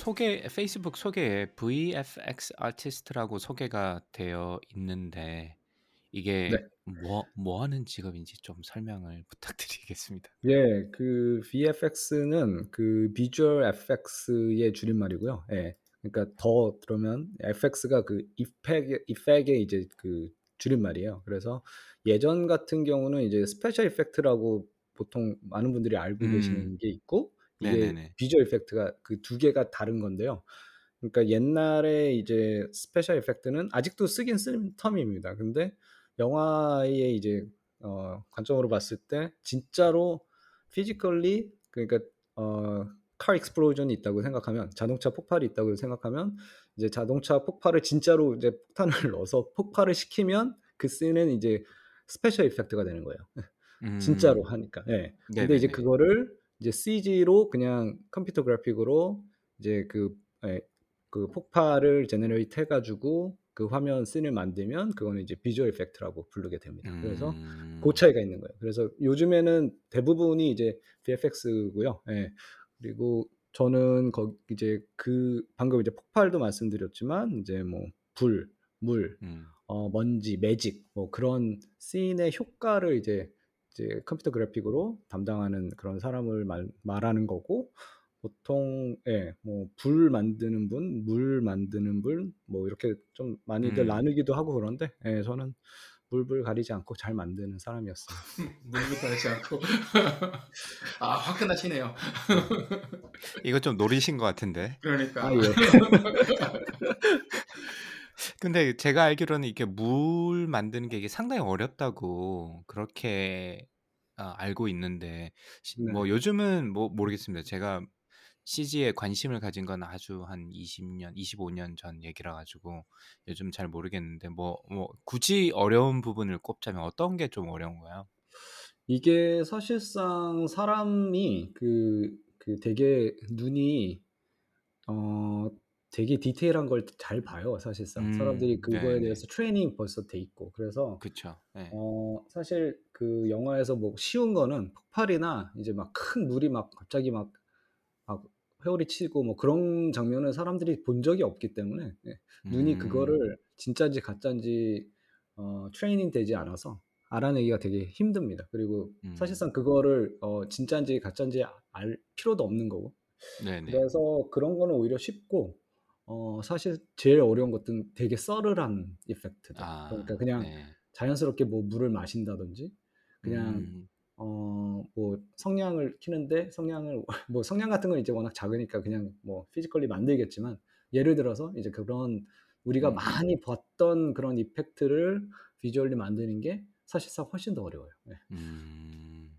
소개 페이스북 소개에 VFX artist라고 소개가 되어 있는데 이게 네. 뭐, 뭐 하는 직업인지 좀 설명을 부탁드리겠습니다. 예, 그 VFX는 그 visual FX의 줄임말이고요. 예. 그러니까 더 그러면 FX가 그 effect effect의 이제 그 줄임말이에요. 그래서 예전 같은 경우는 이제 special effect라고 보통 많은 분들이 알고 음. 계시는 게 있고 이게 네네네. visual effect가 그 두 개가 다른 건데요. 그러니까 옛날에 이제 special effect는 아직도 쓰긴 쓰는 term입니다. 근데 영화의 이제 어, 관점으로 봤을 때 진짜로 physically 그러니까 어, car explosion이 있다고 생각하면 자동차 폭발이 있다고 생각하면 이제 자동차 폭발을 진짜로 이제 폭탄을 넣어서 폭발을 시키면 그 씬은 이제 special effect가 되는 거예요. 진짜로 음. 하니까. 예. 근데 이제. 그거를 이제 CG로 그냥 컴퓨터 그래픽으로 이제 그, 예, 그 폭발을 generate 해가지고 그 화면 씬을 만들면 그거는 이제 visual effect라고 부르게 됩니다. 그래서 그 음. 차이가 있는 거예요. 그래서 요즘에는 대부분이 이제 VFX고요. 예. 그리고 저는 거 이제 그 방금 이제 폭발도 말씀드렸지만 이제 뭐 불, 물, 음. 어, 먼지, 매직 뭐 그런 씬의 효과를 이제 이제 컴퓨터 그래픽으로 담당하는 그런 사람을 말, 말하는 거고 보통 예, 뭐불 만드는 분, 물 만드는 분, 뭐 이렇게 좀 많이들 음. 나누기도 하고 그런데 예, 저는 물불 가리지 않고 잘 만드는 사람이었어요. 물불 가리지 않고 아 화끈하시네요. 이거 좀 노리신 것 같은데. 그러니까 아 예. 근데 제가 알기로는 이게 물 만드는 게 이게 상당히 어렵다고 그렇게 아, 알고 있는데 시- 네. 뭐 요즘은 뭐 모르겠습니다. 제가 CG에 관심을 가진 건 아주 한 20년, 25년 전 얘기라 가지고 요즘 잘 모르겠는데 뭐 뭐 굳이 어려운 부분을 꼽자면 어떤 게 좀 어려운 거야? 이게 사실상 사람이 그, 그 되게 눈이 어 되게 디테일한 걸 잘 봐요. 사실상 사람들이 음, 그거에 네네. 대해서 트레이닝 벌써 돼 있고 그래서 그쵸. 네. 어 사실 그 영화에서 뭐 쉬운 거는 폭발이나 이제 막 큰 물이 막 갑자기 막, 막 회오리 치고 뭐 그런 장면을 사람들이 본 적이 없기 때문에 예, 눈이 음, 그거를 진짜인지 가짜인지 어, 트레이닝 되지 않아서 알아내기가 되게 힘듭니다. 그리고 음, 사실상 그거를 어, 진짜인지 가짜인지 알 필요도 없는 거고 네네. 그래서 그런 거는 오히려 쉽고 어, 사실 제일 어려운 것들은 되게 썰을한 이펙트들 그러니까 아, 그냥 네. 자연스럽게 뭐 물을 마신다든지 그냥 음, 어뭐 성냥을 키는데 성냥을 뭐 성냥 같은 건 이제 워낙 작으니까 그냥 뭐 physically 만들겠지만 예를 들어서 이제 그런 우리가 음, 많이 봤던 그런 effect를 visually 만드는 게 사실상 훨씬 더 어려워요. 네. 음.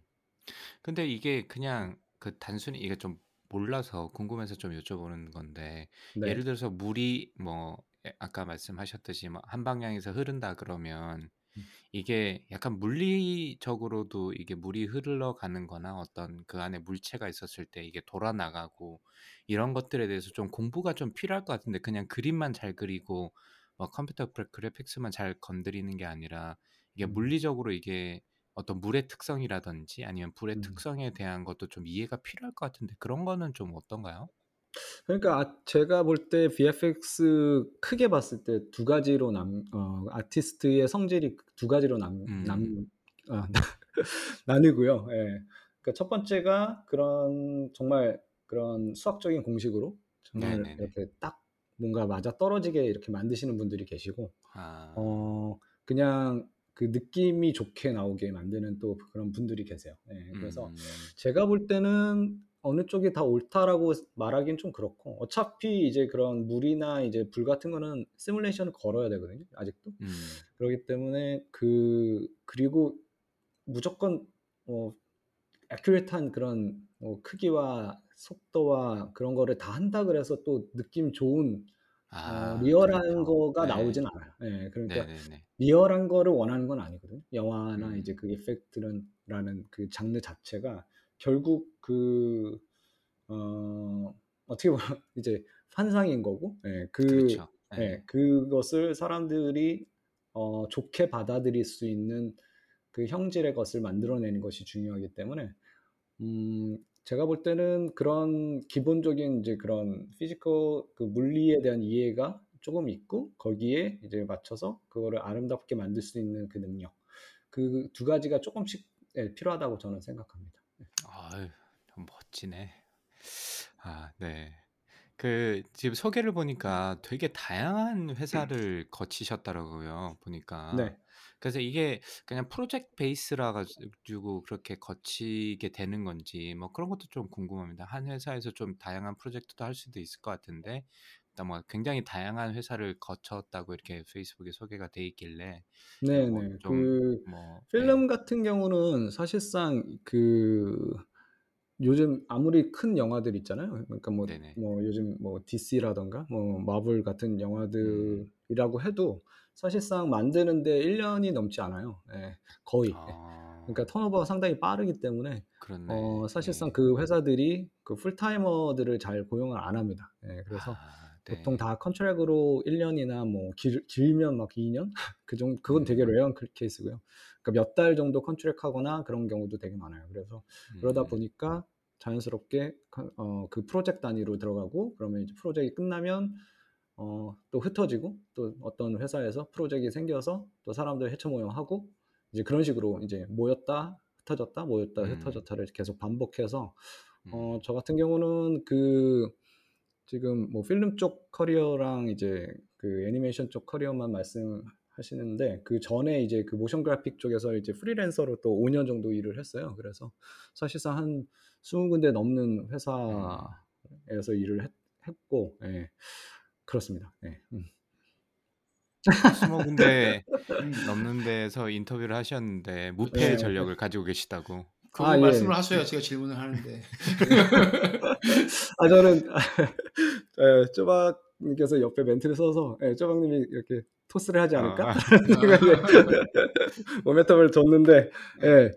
근데 이게 그냥 그 단순히 이게 좀 몰라서 궁금해서 좀 여쭤보는 건데 예를 네. 들어서 물이 뭐 예, 아까 말씀하셨듯이 뭐한 방향에서 흐른다 그러면 음. 이게 약간 물리적으로도 이게 물이 흘러가는 거나 어떤 그 안에 물체가 있었을 때 이게 돌아 나가고 이런 것들에 대해서 좀 공부가 좀 필요할 것 같은데 그냥 그림만 잘 그리고 뭐 컴퓨터 그래- 그래픽스만 잘 건드리는 게 아니라 이게 음. 물리적으로 이게 어떤 물의 특성이라든지 아니면 불의 음. 특성에 대한 것도 좀 이해가 필요할 것 같은데 그런 거는 좀 어떤가요? 그러니까 아, 제가 볼 때 VFX 크게 봤을 때 두 가지로 남, 어, 아티스트의 성질이 두 가지로 남, 남, 음, 아, 나뉘고요. 예. 그러니까 첫 번째가 그런 정말 그런 수학적인 공식으로 정말 네네네. 이렇게 딱 뭔가 맞아 떨어지게 이렇게 만드시는 분들이 계시고, 아, 어, 그냥 그 느낌이 좋게 나오게 만드는 또 그런 분들이 계세요. 예, 그래서 음, 제가 볼 때는 어느 쪽이 다 옳다라고 말하기는 좀 그렇고 어차피 이제 그런 물이나 이제 불 같은 거는 시뮬레이션을 걸어야 되거든요. 아직도. 음, 그렇기 때문에 그 그리고 무조건 뭐 애큐레이트한 그런 뭐 크기와 속도와 그런 거를 다 한다 그래서 또 느낌 좋은 어, 아, 리얼한 그렇죠. 거가 네. 나오진 않아요. 예, 그러니까 네네네. 리얼한 거를 원하는 건 아니거든요. 영화나 음. 이제 그 이펙트라는 그 장르 자체가 결국 그 어, 어떻게 보면 이제 환상인 거고, 예, 그 그렇죠. 예, 네. 그것을 사람들이 어, 좋게 받아들일 수 있는 그 형질의 것을 만들어내는 것이 중요하기 때문에 음, 제가 볼 때는 그런 기본적인 이제 그런 physical 그 물리에 대한 이해가 조금 있고 거기에 이제 맞춰서 그거를 아름답게 만들 수 있는 그 능력 그 두 가지가 조금씩 예, 필요하다고 저는 생각합니다. 아유, 좀 멋지네. 아, 네. 그 지금 소개를 보니까 되게 다양한 회사를 거치셨더라고요. 보니까. 네. 그래서 이게 그냥 프로젝트 베이스라 가지고 그렇게 거치게 되는 건지 뭐 그런 것도 좀 궁금합니다. 한 회사에서 좀 다양한 프로젝트도 할 수도 있을 것 같은데 일단 뭐 굉장히 다양한 회사를 거쳤다고 이렇게 페이스북에 소개가 돼 있길래 네, 뭐 네. 좀그뭐 네. 필름 같은 경우는 사실상 그 요즘 아무리 큰 영화들 있잖아요. 그러니까 뭐, 네네. 뭐 요즘 뭐 DC라던가 뭐 마블 같은 음. 영화들 이라고 해도 사실상 만드는데 1년이 넘지 않아요. 예, 거의. 아, 그러니까 turnover가 상당히 빠르기 때문에 그렇네. 어, 사실상 예. 그 회사들이 그 full-timer들을 잘 고용을 안 합니다. 예, 그래서 아, 보통 네. 다 contract으로 1년이나 뭐 길, 길면 막 2년? 그 정도 그건 되게 음. rare한 그 케이스고요. 그러니까 몇 달 정도 contract 하거나 그런 경우도 되게 많아요. 그래서 그러다 음. 보니까 자연스럽게 컨- 어, 그 프로젝트 단위로 들어가고 그러면 이제 프로젝트 끝나면 어, 또 흩어지고 또 어떤 회사에서 프로젝트가 생겨서 또 사람들 헤쳐 모여 하고 이제 그런 식으로 이제 모였다 흩어졌다 모였다 음. 흩어졌다를 계속 반복해서 어, 음. 저 같은 경우는 그 지금 뭐 필름 쪽 커리어랑 이제 그 애니메이션 쪽 커리어만 말씀하시는데 그 전에 이제 그 모션 그래픽 쪽에서 이제 프리랜서로 또 5년 정도 일을 했어요. 그래서 사실상 한 20군데 넘는 회사에서 일을 했, 고 예. 그렇습니다. 예. 음. 스무 군데 음. 넘는 데서 인터뷰를 하셨는데 무패 네, 전력을 가지고 계시다고. 그 아, 예. 말씀을 하셔야 제가 질문을 하는데. 아 저는 예, 쪼박님께서 옆에 멘트를 써서 예, 쪼박님이 이렇게 토스를 하지 않을까? 아, 모멘텀을 줬는데 예, 예,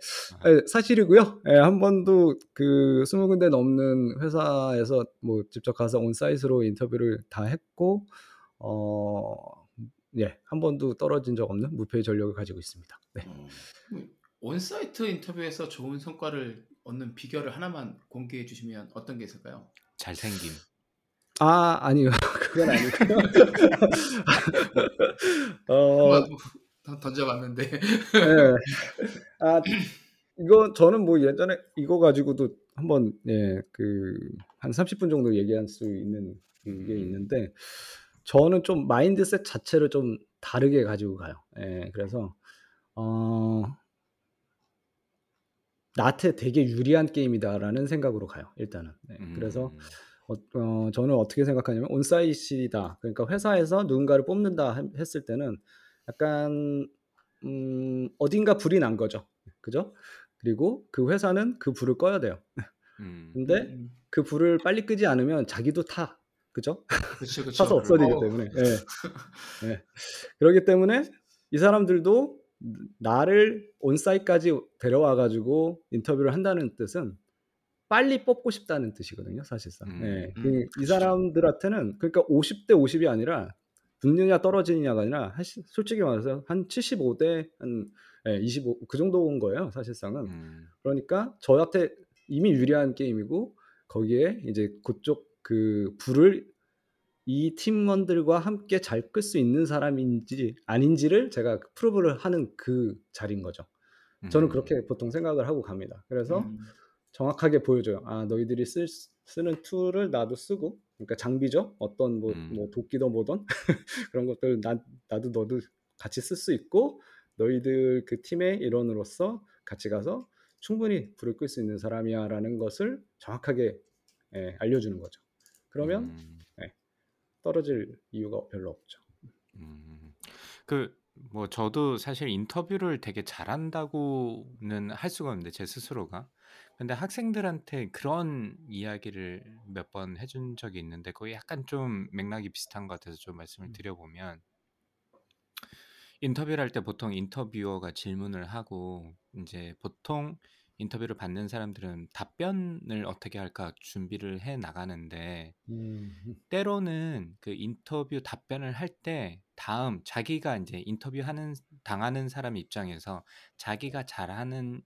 사실이고요. 예, 한 번도 그 20군데 넘는 회사에서 뭐 직접 가서 on-site로 인터뷰를 다 했고 어, 예, 한 번도 떨어진 적 없는 무패의 전력을 가지고 있습니다. 네. 어, on-site 인터뷰에서 좋은 성과를 얻는 비결을 하나만 공개해 주시면 어떤 게 있을까요? 잘생김. 아, 아니요. 그건 아니고요. 어, 한번 던- 던져봤는데. 예. 아, 이거 저는 뭐 예전에 이거 가지고도 한번 예, 그한 30분 정도 얘기할 수 있는 그게 음. 있는데 저는 좀 마인드셋 자체를 좀 다르게 가지고 가요. 예, 그래서 어 나한테 되게 유리한 게임이다라는 생각으로 가요. 일단은. 네, 그래서 음. 어, 어, 저는 어떻게 생각하냐면 온사이트이다. 그러니까 회사에서 누군가를 뽑는다 한- 했을 때는 약간 음, 어딘가 불이 난 거죠. 그죠? 그리고 그 회사는 그 불을 꺼야 돼요. 음. 근데 음, 그 불을 빨리 끄지 않으면 자기도 타. 그죠? 타서 없어지기 어우, 때문에. 예. 예. 그렇기 때문에 이 사람들도 나를 온사이트까지 데려와 가지고 인터뷰를 한다는 뜻은 빨리 뽑고 싶다는 뜻이거든요, 사실상. 음, 예. 음, 그, 이. 사람들한테는 그러니까 50대 50이 아니라 붙느냐 떨어지느냐가 아니라 한 솔직히 말해서 한 75대 한 예, 25 그 정도인 거예요, 사실상은. 음. 그러니까 저한테 이미 유리한 게임이고 거기에 이제 그쪽 그 불을 이 팀원들과 함께 잘 끌 수 있는 사람인지 아닌지를 제가 probe를 하는 그 자리인 거죠. 저는 음. 그렇게 보통 생각을 하고 갑니다. 그래서 음, 정확하게 보여줘요. 아 너희들이 쓸, 쓰는 툴을 나도 쓰고, 그러니까 장비죠. 어떤 뭐, 음. 뭐 도끼도 뭐든 그런 것들 나, 나도 너도 같이 쓸 수 있고 너희들 그 팀의 일원으로서 같이 가서 충분히 불을 끌 수 있는 사람이야라는 것을 정확하게 예, 알려주는 거죠. 그러면 음. 떨어질 이유가 별로 없죠. 음. 그뭐 저도 사실 인터뷰를 되게 잘한다고는 할 수가 없는데 제 스스로가 근데 학생들한테 그런 이야기를 몇 번 해준 적이 있는데 그거 약간 좀 맥락이 비슷한 것 같아서 좀 말씀을 음. 드려보면 인터뷰를 할 때 보통 인터뷰어가 질문을 하고 이제 보통 인터뷰를 받는 사람들은 답변을 어떻게 할까 준비를 해 나가는데 음. 때로는 그 인터뷰 답변을 할 때 다음 자기가 이제 인터뷰하는 당하는 사람 입장에서 자기가 잘하는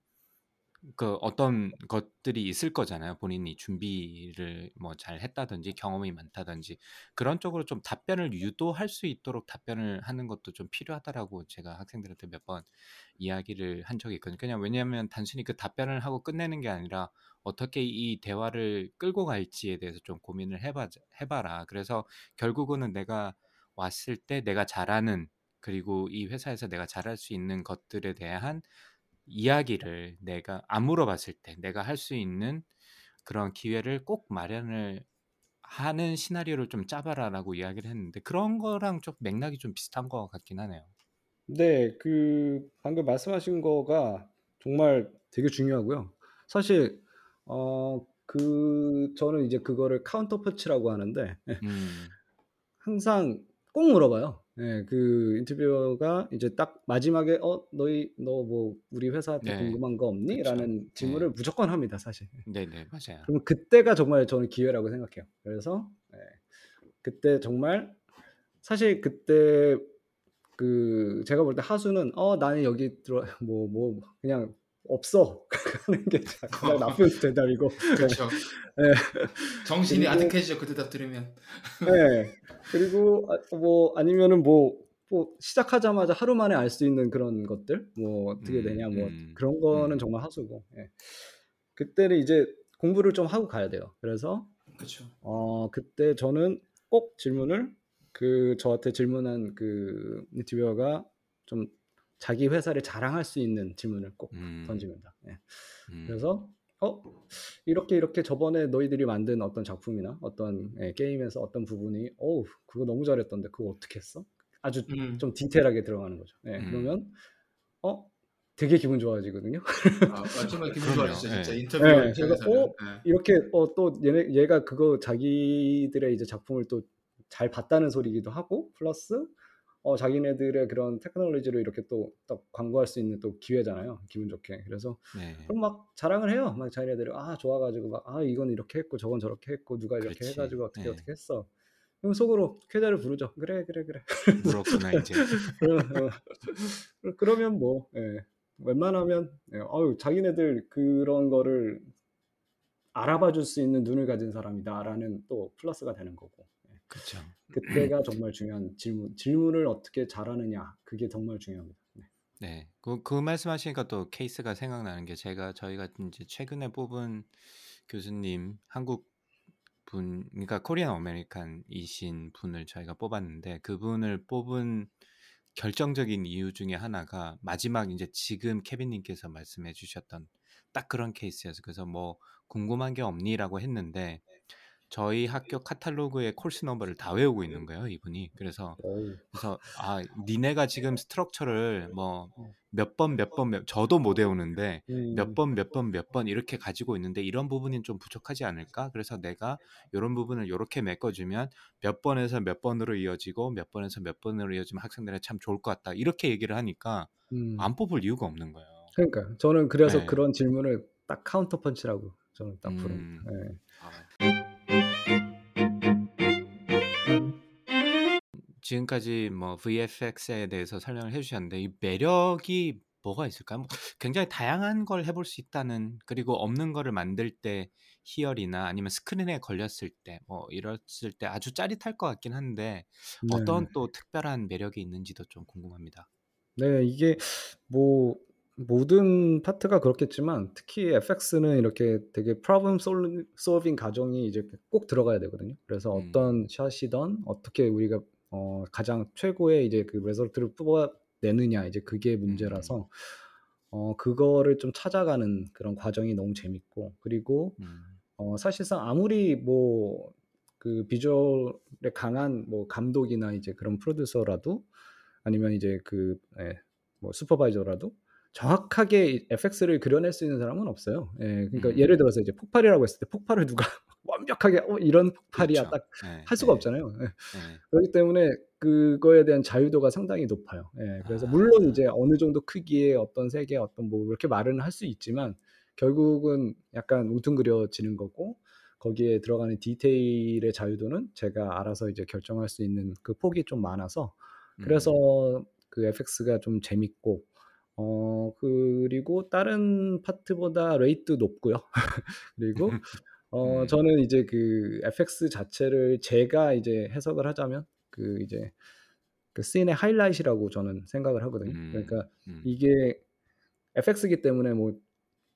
그 어떤 것들이 있을 거잖아요. 본인이 준비를 뭐 잘 했다든지 경험이 많다든지 그런 쪽으로 좀 답변을 유도할 수 있도록 답변을 하는 것도 좀 필요하다라고 제가 학생들한테 몇 번 이야기를 한 적이 있거든요. 그냥 왜냐하면 단순히 그 답변을 하고 끝내는 게 아니라 어떻게 이 대화를 끌고 갈지에 대해서 좀 고민을 해봐 해봐라. 그래서 결국은 내가 왔을 때 내가 잘하는 그리고 이 회사에서 내가 잘할 수 있는 것들에 대한 이야기를 내가 안 물어봤을 때 내가 할 수 있는 그런 기회를 꼭 마련을 하는 시나리오를 좀 짜봐라라고 이야기를 했는데 그런 거랑 좀 맥락이 좀 비슷한 것 같긴 하네요. 네, 그 방금 말씀하신 거가 정말 되게 중요하고요. 사실 어 그 저는 이제 그거를 카운터 펀치라고 하는데 음. 항상 꼭 물어봐요. 예, 그 인터뷰어가 이제 딱 마지막에 "어 너희 너 뭐 우리 회사한테 네. 궁금한 거 없니?" 그쵸. 라는 네. 질문을 무조건 합니다, 사실. 네 네. 맞아요. 그러면 그때가 정말 저는 기회라고 생각해요. 그래서 예, 그때 정말 사실 그때 그 제가 볼 때 하수는 "어 나는 여기 들어 뭐 뭐 그냥 없어." 하는 게 가장 나쁜 대답이고 그쵸. 예. 정신이 그리고 아득해지죠, 그 대답 들으면. 예. 그리고 아 뭐 아니면은 뭐 뭐 시작하자마자 하루 만에 알 수 있는 그런 것들 뭐 어떻게 음 되냐 뭐 음. 그런 거는 음. 정말 하수고 예. 그때는 이제 공부를 좀 하고 가야 돼요. 그래서 그쵸. 어 그때 저는 꼭 질문을 그 저한테 질문한 그 인터뷰어가 좀 자기 회사를 자랑할 수 있는 질문을 꼭 음. 던집니다. 예. 음. 그래서 "어 이렇게 이렇게 저번에 너희들이 만든 어떤 작품이나 어떤 예 게임에서 어떤 부분이 어우 그거 너무 잘했던데 그거 어떻게 했어?" 아주 음. 좀 디테일하게 들어가는 거죠. 예. 음. 그러면 어 되게 기분 좋아지거든요. 아 정말 기분. 좋아지죠, 진짜 예. 인터뷰어 예. 그래서. 어 예. 이렇게 어 또 얘네 얘가 그거 자기들의 이제 작품을 또 잘 봤다는 소리기도 하고 플러스 어 자기네들의 그런 테크놀로지를 이렇게 또딱 광고할 수 있는 또 기회잖아요, 기분 좋게. 그래서 네. 그럼 막 자랑을 해요. 막 자기네들이 아 좋아 가지고 막 "아 이건 이렇게 했고 저건 저렇게 했고 누가 이렇게 해 그렇지. 가지고 어떻게 예. 어떻게 했어." 그럼 속으로 쾌재를 부르죠. "그래, 그래, 그래." 물었구나 이제. 어 어. 그러면 뭐 예. 웬만하면 예 어유 자기네들 그런 거를 알아봐 줄 수 있는 눈을 가진 사람이다라는 또 플러스가 되는 거고. 예. 그쵸. 그때가 정말 중요한 질문. 질문을 어떻게 잘하느냐 그게 정말 중요합니다. 네. 네. 그 그 말씀하시니까 또 케이스가 생각나는 게 제가 저희가 인제 최근에 뽑은 교수님 한국 분 그러니까 Korean American이신 분을 저희가 뽑았는데 그분을 뽑은 결정적인 이유 중에 하나가 마지막 인제 지금 케빈 님께서 말씀해 주셨던 딱 그런 케이스였어요. 그래서 뭐 "궁금한 게 없니?"라고 했는데 저희 학교 카탈로그의 course number를 다 외우고 있는 거예요, 이분이. 그래서. 그래서 "아 니네가 지금 structure를 뭐 어. 몇 번, 몇 번, 몇" 저도 못 외우는데 "몇 음. 번, 몇 번, 몇 번 이렇게 가지고 있는데 이런 부분이 좀 부족하지 않을까? 그래서 내가 요런 부분을 요렇게 메꿔 주면 몇 번에서 몇 번으로 이어지고 몇 번에서 몇 번으로 이어지면 학생들한테 참 좋을 것 같다." 이렇게 얘기를 하니까 음. 안 뽑을 이유가 없는 거예요. 그러니까요. 저는 그래서 네. 그런 질문을 딱 카운터 펀치라고 저는 딱 부릅니다. 음. 예. 아. 지금까지 뭐 VFX에 대해서 설명을 해 주셨는데 이 매력이 뭐가 있을까요? 뭐 굉장히 다양한 걸 해볼 수 있다는 그리고 없는 거를 만들 때 희열이나 아니면 스크린에 걸렸을 때 뭐 이랬을 때 아주 짜릿할 것 같긴 한데 네. 어떤 또 특별한 매력이 있는지도 좀 궁금합니다. 네. 이게 뭐 모든 파트가 그렇겠지만 특히 FX는 이렇게 되게 problem 솔 solving 과정이 이제 꼭 들어가야 되거든요. 그래서 음. 어떤 샷이든 어떻게 우리가 어 가장 최고의 이제 그 리설트를 뽑아내느냐 이제 그게 음. 문제라서 어 그거를 좀 찾아가는 그런 과정이 너무 재밌고 그리고 음. 어 사실상 아무리 뭐 그 비주얼에 강한 뭐 감독이나 이제 그런 프로듀서라도 아니면 이제 그예뭐 슈퍼바이저라도 정확하게 FX를 그려낼 수 있는 사람은 없어요. 예. 그러니까 음. 예를 들어서 이제 폭발이라고 했을 때 폭발을 누가 완벽하게 어 이런 폭발이야 그쵸. 딱 예, 할 수가 예, 없잖아요. 예. 예. 그렇기 때문에 그거에 대한 자유도가 상당히 높아요. 예. 그래서 물론 아, 이제 어느 정도 크기의 어떤 색의 어떤 뭐 이렇게 말은 할 수 있지만 결국은 약간 뭉뚱그려지는 거고 거기에 들어가는 디테일의 자유도는 제가 알아서 이제 결정할 수 있는 그 폭이 좀 많아서 그래서 음, 그 FX가 좀 재밌고 어 그리고 다른 파트보다 rate 높고요. 그리고 어 음, 저는 이제 그 FX 자체를 제가 이제 해석을 하자면 그 이제 그 씬의 하이라이트라고 저는 생각을 하거든요. 음, 그러니까 음, 이게 FX이기 때문에 뭐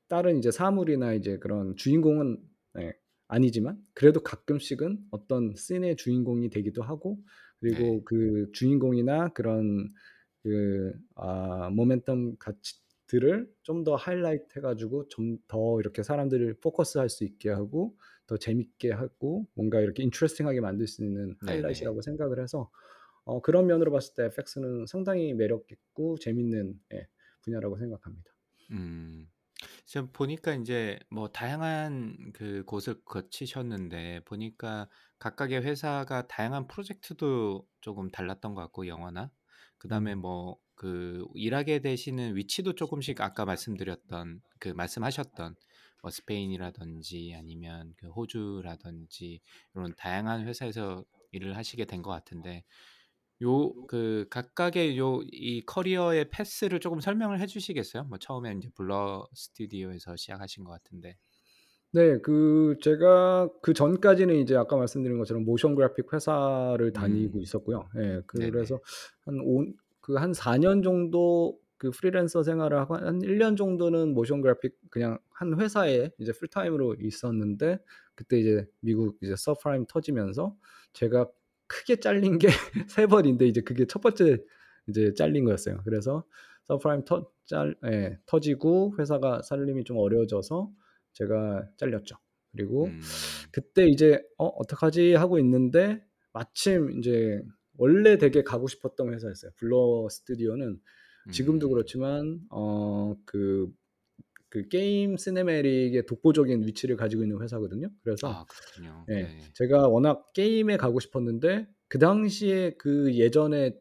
다른 이제 사물이나 이제 그런 주인공은 예 아니지만 그래도 가끔씩은 어떤 씬의 주인공이 되기도 하고 네, 그리고 그 주인공이나 그런 그 아 모멘텀 가치들을 좀 더 하이라이트 해 가지고 좀 더 이렇게 사람들을 포커스할 수 있게 하고 더 재밌게 하고 뭔가 이렇게 인터레스팅하게 만들 수 있는 네, 네. 하이라이트라고 생각을 해서 어 그런 면으로 봤을 때 FX는 상당히 매력 있고 재밌는 예 분야라고 생각합니다. 음. 지금 보니까 인제 뭐 다양한 그 곳을 거치셨는데 보니까 각각의 회사가 다양한 프로젝트도 쪼금 달랐던 것 같고 영화나 그다음에 음. 뭐그 일하게 되시는 위치도 쪼금씩 아까 말씀드렸던 그 말씀하셨던 뭐 스페인이라든지 아니면 그 호주라든지 요런 다양한 회사에서 일을 하시게 된 것 같은데 요 그 각각의 요 이 커리어의 path를 쪼금 설명을 해 주시겠어요? 뭐 처음에 인제 Blur Studio에서 시작하신 것 같은데. 네. 그 제가 그전까지는 이제 아까 말씀드린 것처럼 motion graphic 회사를 다니고 음. 있었고요. 예. 네네. 그래서 한오그한 4 년 정도 그 프리랜서 생활을 하고 한 1 년 정도는 motion graphic 그냥 한 회사에 이제 풀타임으로 있었는데 그때 이제 미국 이제 서프라임 터지면서 제가 크게 잘린 게 3 번인데 이제 그게 첫 번째 이제 잘린 거였어요. 그래서 서프라임 터짤예 터지고 회사가 살림이 좀 어려워져서 제가 잘렸죠. 그리고 음. 그때 이제 '어 어떡하지?' 하고 있는데 마침 인제 원래 되게 가고 싶었던 회사였어요. Blur Studio는 지금도 음. 그렇지만 어그 그 게임 cinematic의 독보적인 위치를 가지고 있는 회사거든요. 그래서 아. 예 네. 제가 워낙 게임에 가고 싶었는데 그 당시에 그 예전에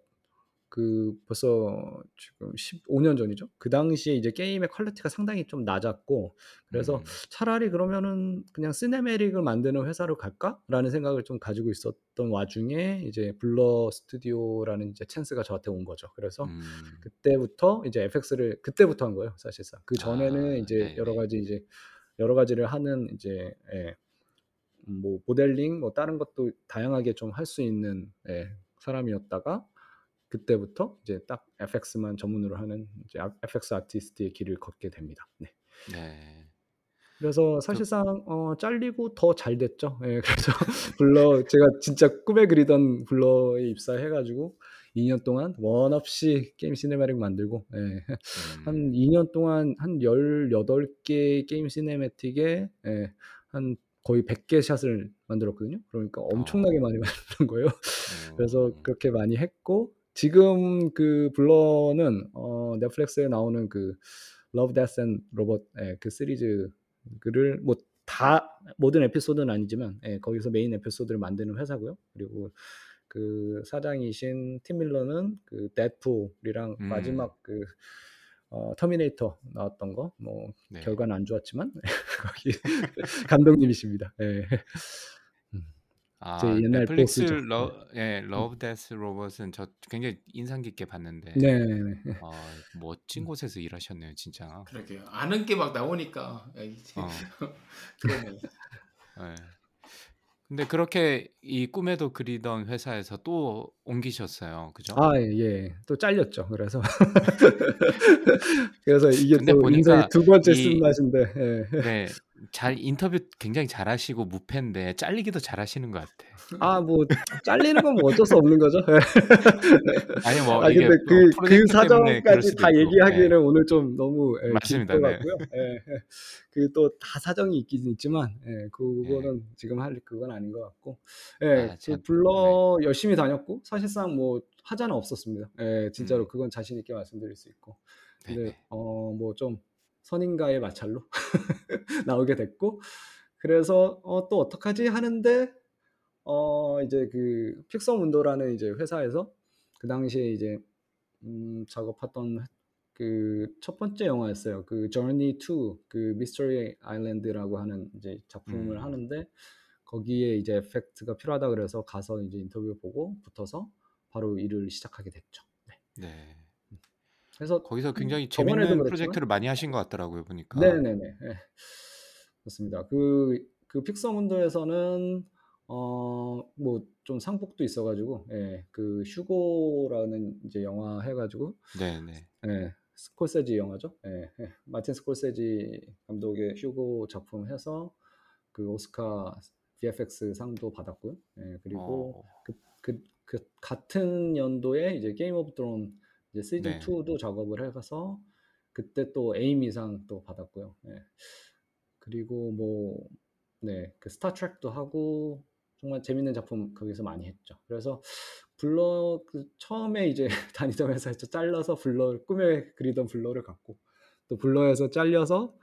그 벌써 지금 15년 전이죠. 그 당시에 이제 게임의 퀄리티가 상당히 좀 낮았고 그래서 음. '차라리 그러면은 그냥 cinematic을 만드는 회사로 갈까?'라는 생각을 좀 가지고 있었던 와중에 이제 Blur Studio라는 이제 찬스가 저한테 온 거죠. 그래서 음. 그때부터 이제 FX를 그때부터 한 거예요, 사실상. 그 전에는 아 이제 여러 네네. 가지 이제 여러 가지를 하는 이제 예 뭐 모델링 뭐 다른 것도 다양하게 좀 할 수 있는 예 사람이었다가 그때부터 이제 딱 FX만 전문으로 하는 이제 아 FX 아티스트의 길을 걷게 됩니다. 네. 네. 그래서 그 사실상 어 잘리고 더 잘 됐죠. 예 그래서 Blur 제가 진짜 꿈에 그리던 Blur에 입사해 가지고 2년 동안 원 없이 게임 cinematic 만들고 예한 음. 2년 동안 한 18 개의 게임 cinematic에 예한 거의 100개 shot을 만들었거든요. 그러니까 엄청나게 어. 많이 만든 거예요. 그래서 어. 그렇게 많이 했고 지금 그 Blur는 어 Netflix에 나오는 그 Love, Death and Robot 예그 시리즈를 뭐 다 모든 에피소드는 아니지만 예 거기서 메인 에피소드를 만드는 회사고요. 그리고 그 사장이신 팀 밀러는 그 Deadpool이랑 음. 마지막 그 어 터미네이터 나왔던 거 뭐 네. 결과는 안 좋았지만 거기 감독님이십니다. 예. 음. 제아 옛날 넷플릭스 보스죠. 네. 러예 음. Love Death Robot은 저 굉장히 인상 깊게 봤는데 네네네. 아 멋진 음. 곳에서 일하셨네요 진짜. 그러게요. 아는 게 막 나오니까 야 이제 어. 그러네. 예. 근데 그렇게 이 꿈에도 그리던 회사에서 또 옮기셨어요. 그죠? 아 예. 또 잘렸죠. 그래서 그래서 이게 또 인생의 보니까 두 번째 이 쓴맛인데 예. 네. 잘 인터뷰 굉장히 잘하시고 무패인데 잘리기도 잘하시는 것 같아. 아 뭐 잘리는 건 뭐 어쩔 수 없는 거죠. 예. 아니 뭐 아 이게 근데 뭐그그 사정까지 다. 예. 얘기하기에는 오늘 좀 너무 예길 맞습니다. 것 네. 예. 그또 다 사정이 있긴 있지만 예 예. 그거는 지금 할 그건 아닌 것 같고 예아그참 네. 블러 열심히 다녔고 사실상 뭐 하자는 없었습니다. 예 진짜로 음. 그건 자신 있게 말씀드릴 수 있고 근데 네네. 어뭐 좀 선인가의 마찰로 나오게 됐고 그래서 '어 또 어떡하지?' 하는데 어 이제 그 픽서 문도라는 이제 회사에서 그 당시에 이제 음 작업했던 그 첫 번째 영화였어요. 그 Journey to 그 미스터리 아일랜드라고 하는 이제 작품을 음. 하는데 거기에 이제 에펙트가 필요하다 그래서 가서 이제 인터뷰 보고 붙어서 바로 일을 시작하게 됐죠. 네. 네. 그래서 거기서 음 굉장히 재밌는 프로젝트를 많이 하신 것 같더라고요 보니까. 네네네. 예. 그렇습니다. 그 그 픽서 문도에서는 어 뭐 좀 상복도 있어 가지고 예그 휴고라는 이제 영화 해 가지고 네네. 예 스콜세지 영화죠. 예 예. 마틴 스콜세지 감독의 휴고 작품 해서 그 오스카 VFX 상도 받았고요. 예 그리고 어. 그 그 그 같은 연도에 이제 Game of Thrones 이제 시즌 네. 2도 작업을 해 가서 그때 또 에미상 또 받았고요. 예. 그리고 뭐 네 그 Star Trek도 하고 정말 재밌는 작품 거기서 많이 했죠. 그래서 Blur 그 처음에 이제 다니던 회사에서 잘려서 Blur 꿈에 그리던 Blur를 갖고 또 Blur에서 잘려서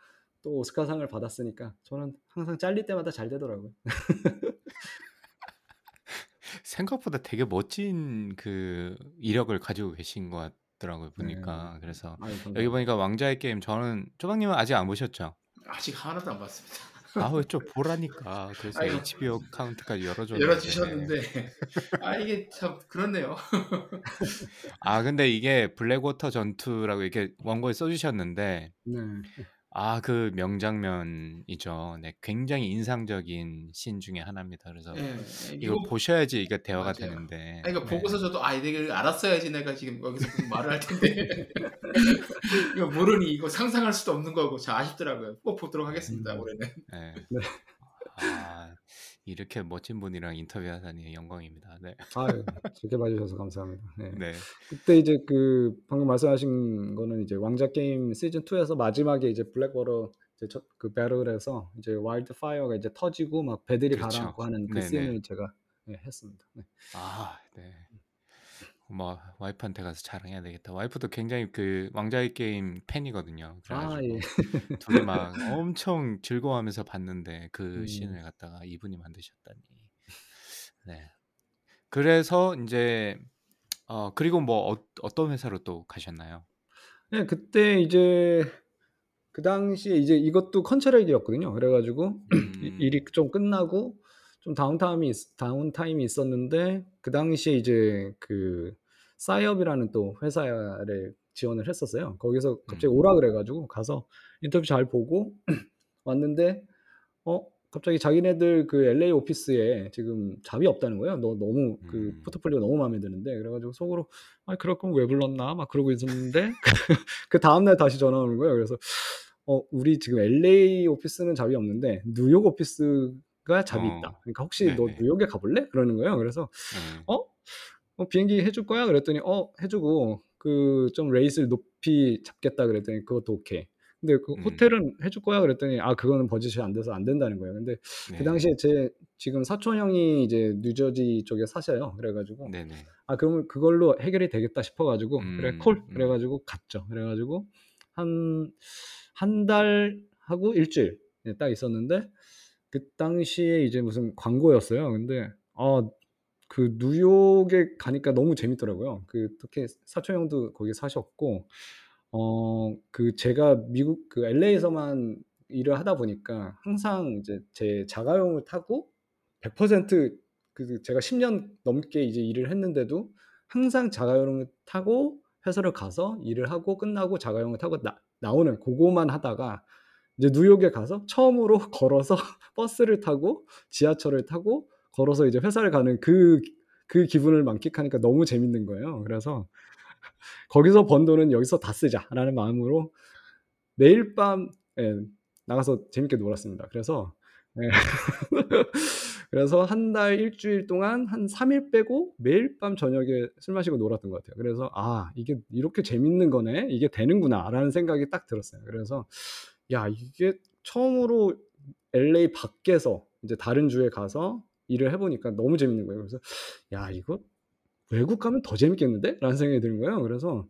또 오스카상을 받았으니까 저는 항상 잘릴 때마다 잘 되더라고요. 생각보다 되게 멋진 그 이력을 가지고 계신 것 같더라고요 네. 보니까. 그래서 아유 여기. 보니까 왕좌의 게임 저는 쪼박님은 아직 안 보셨죠? 아직 하나도 안 봤습니다. 아우 좀 보라니까. 그래서 아이고. HBO account까지 열어줬는데. 열어주셨는데 아 이게 참 그렇네요. 아 근데 이게 Blackwater 전투라고 이렇게 원고에 써 주셨는데 네. 아 그 명장면이죠. 네. 굉장히 인상적인 씬 중에 하나입니다. 그래서 예. 이걸 이거 보셔야지 이게 대화가 맞아요. 되는데. 아니 그러니까 네. 보고서 저도 '아 이걸 알았어야지 내가 지금 여기서 무슨 말을 할 텐데.' 이거 모르니 이거 상상할 수도 없는 거고 참 아쉽더라고요. 꼭 보도록 하겠습니다 음. 올해는. 네. 네. 아 이렇게 멋진 분이랑 인터뷰하다니 영광입니다. 네. 아유 좋게 봐 주셔서 감사합니다. 네. 네. 그때 이제 그 방금 말씀하신 거는 이제 왕좌 게임 시즌 2에서 마지막에 이제 Blackwater 이제 첫그 battle에서 이제 wildfire가 이제 터지고 막 배들이 그렇죠. 가라앉고 하는 그 네네. scene을 제가 예 했습니다. 네. 아 네. 뭐 와이프한테 가서 자랑해야 되겠다. 와이프도 굉장히 그 왕좌의 게임 팬이거든요. 그래 아 가지고 예. 둘이 막 엄청 즐거워하면서 봤는데 그 음. 씬을 갖다가 이분이 만드셨다니. 네. 그래서 인제 어 그리고 뭐어 어떤 회사로 또 가셨나요? 예 그때 이제 그 당시에 이제 이것도 컨트랙이었거든요. 그래 가지고 이 음. 일이 좀 끝나고 좀 다운타임이 있 다운타임이 있었는데 그 당시에 이제 그 싸이업이라는 또 회사를 지원을 했었어요. 거기서 갑자기 음. 오라 그래 가지고 가서 인터뷰 잘 보고 왔는데 어 갑자기 자기네들 그 LA 오피스에 지금 잡이 없다는 거예요. 너 너무 그 음. 포트폴리오가 너무 마음에 드는데 그래 가지고 속으로 '아 그럴 거면 왜 불렀나?' 막 그러고 있었는데 그 다음 날 다시 전화 오는 거예요. 그래서 "어 우리 지금 LA 오피스는 잡이 없는데 뉴욕 오피스 가 job이 어. 있다. 그러니까 혹시 너 네네. 뉴욕에 가 볼래?" 그러는 거예요. 그래서 네. "어? 어 비행기 해줄 거야?" 그랬더니 "어 해 주고 그 좀 rate를 높이 잡겠다." 그랬더니 "그것도 오케이." 근데 그 음. "호텔은 해줄 거야?" 그랬더니 아 그거는 버짓이 안 돼서 안 된다는 거예요. 근데 그 네. 당시에 제 지금 사촌 형이 이제 뉴저지 쪽에 사셔요. 그래 가지고 네네. '아 그러면 그걸로 해결이 되겠다.' 싶어 가지고 "그래 음. call." 그래 음. 가지고 갔죠. 그래 가지고 한 한 달 하고 일 주일 예딱 있었는데 그 당시에 이제 무슨 광고였어요. 근데 아 그 뉴욕에 가니까 너무 재밌더라고요. 그 특히 사촌 형도 거기 사셨고 어 그 제가 미국 그 LA에서만 일을 하다 보니까 항상 이제 제 자가용을 타고 100%그 제가 10년 넘게 이제 일을 했는데도 항상 자가용을 타고 회사를 가서 일을 하고 끝나고 자가용을 타고 나 나오는 고거만 하다가 이제 뉴욕에 가서 처음으로 걸어서 버스를 타고 지하철을 타고 걸어서 이제 회사를 가는 그그 기분을 만끽하니까 너무 재밌는 거예요. 그래서 '거기서 번 돈은 여기서 다 쓰자.'라는 마음으로 매일 밤 예 나가서 재밌게 놀았습니다. 그래서 예. 그래서 한 달 일 주일 동안 한 3일 빼고 매일 밤 저녁에 술 마시고 놀았던 것 같아요. 그래서 '아 이게 이렇게 재밌는 거네. 이게 되는구나.'라는 생각이 딱 들었어요. 그래서 ' 야 이게 처음으로 LA 밖에서 이제 다른 주에 가서 일을 해 보니까 너무 재밌는 거예요. 그래서 '야 이거 외국 가면 더 재밌겠는데?'라는 생각이 드는 거예요. 그래서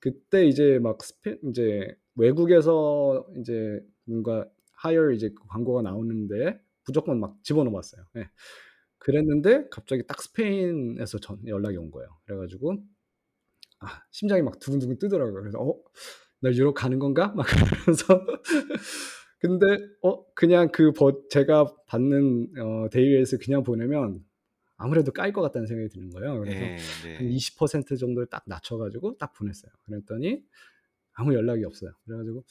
그때 이제 막 스페 인제 외국에서 인제 뭔가 hire 이제 그 광고가 나오는데 무조건 막 집어넣어 봤어요. 예. 그랬는데 갑자기 딱 스페인에서 전 연락이 온 거예요. 그래 가지고 아 심장이 막 두근두근 뜨더라고요. 그래서 '어 나 유럽 가는 건가?' 막 그러면서 근데 어 그냥 그 버 제가 받는 어 데일리에서 그냥 보내면 아무래도 까일 것 같다는 생각이 드는 거예요. 그래서 예한 네. 20% 정도를 딱 낮춰 가지고 딱 보냈어요. 그랬더니 아무 연락이 없어요. 그래 가지고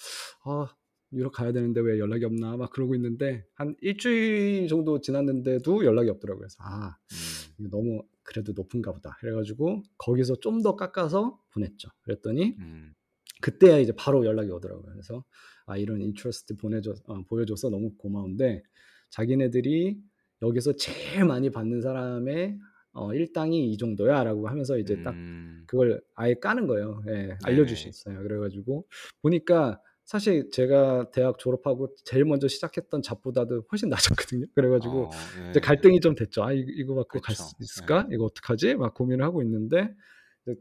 '아 유럽 가야 되는데 왜 연락이 없나?' 막 그러고 있는데 한1 주일 정도 지났는데도 연락이 없더라고요. 그래서 '아 음. 너무 그래도 높은가 보다.' 그래 가지고 거기서 좀 더 깎아서 보냈죠. 그랬더니 음. 그때야 이제 바로 연락이 오더라고요. 그래서 "아 이런 인터레스트 보내줘 어 보여줘서 너무 고마운데 자기네들이 여기서 제일 많이 받는 사람의 어 일당이 이 정도야."라고 하면서 이제 딱 음. 그걸 아예 까는 거예요. 예. 알려 네네. 주셨어요. 그래 가지고 보니까 사실 제가 대학 졸업하고 제일 먼저 시작했던 잡보다도 훨씬 낮았거든요. 그래 가지고 어 이제 예. 갈등이 좀 됐죠. '아 이 이거 갖고 갈 그쵸. 수 예. 있을까? 이거 어떡하지?' 막 고민을 하고 있는데 이제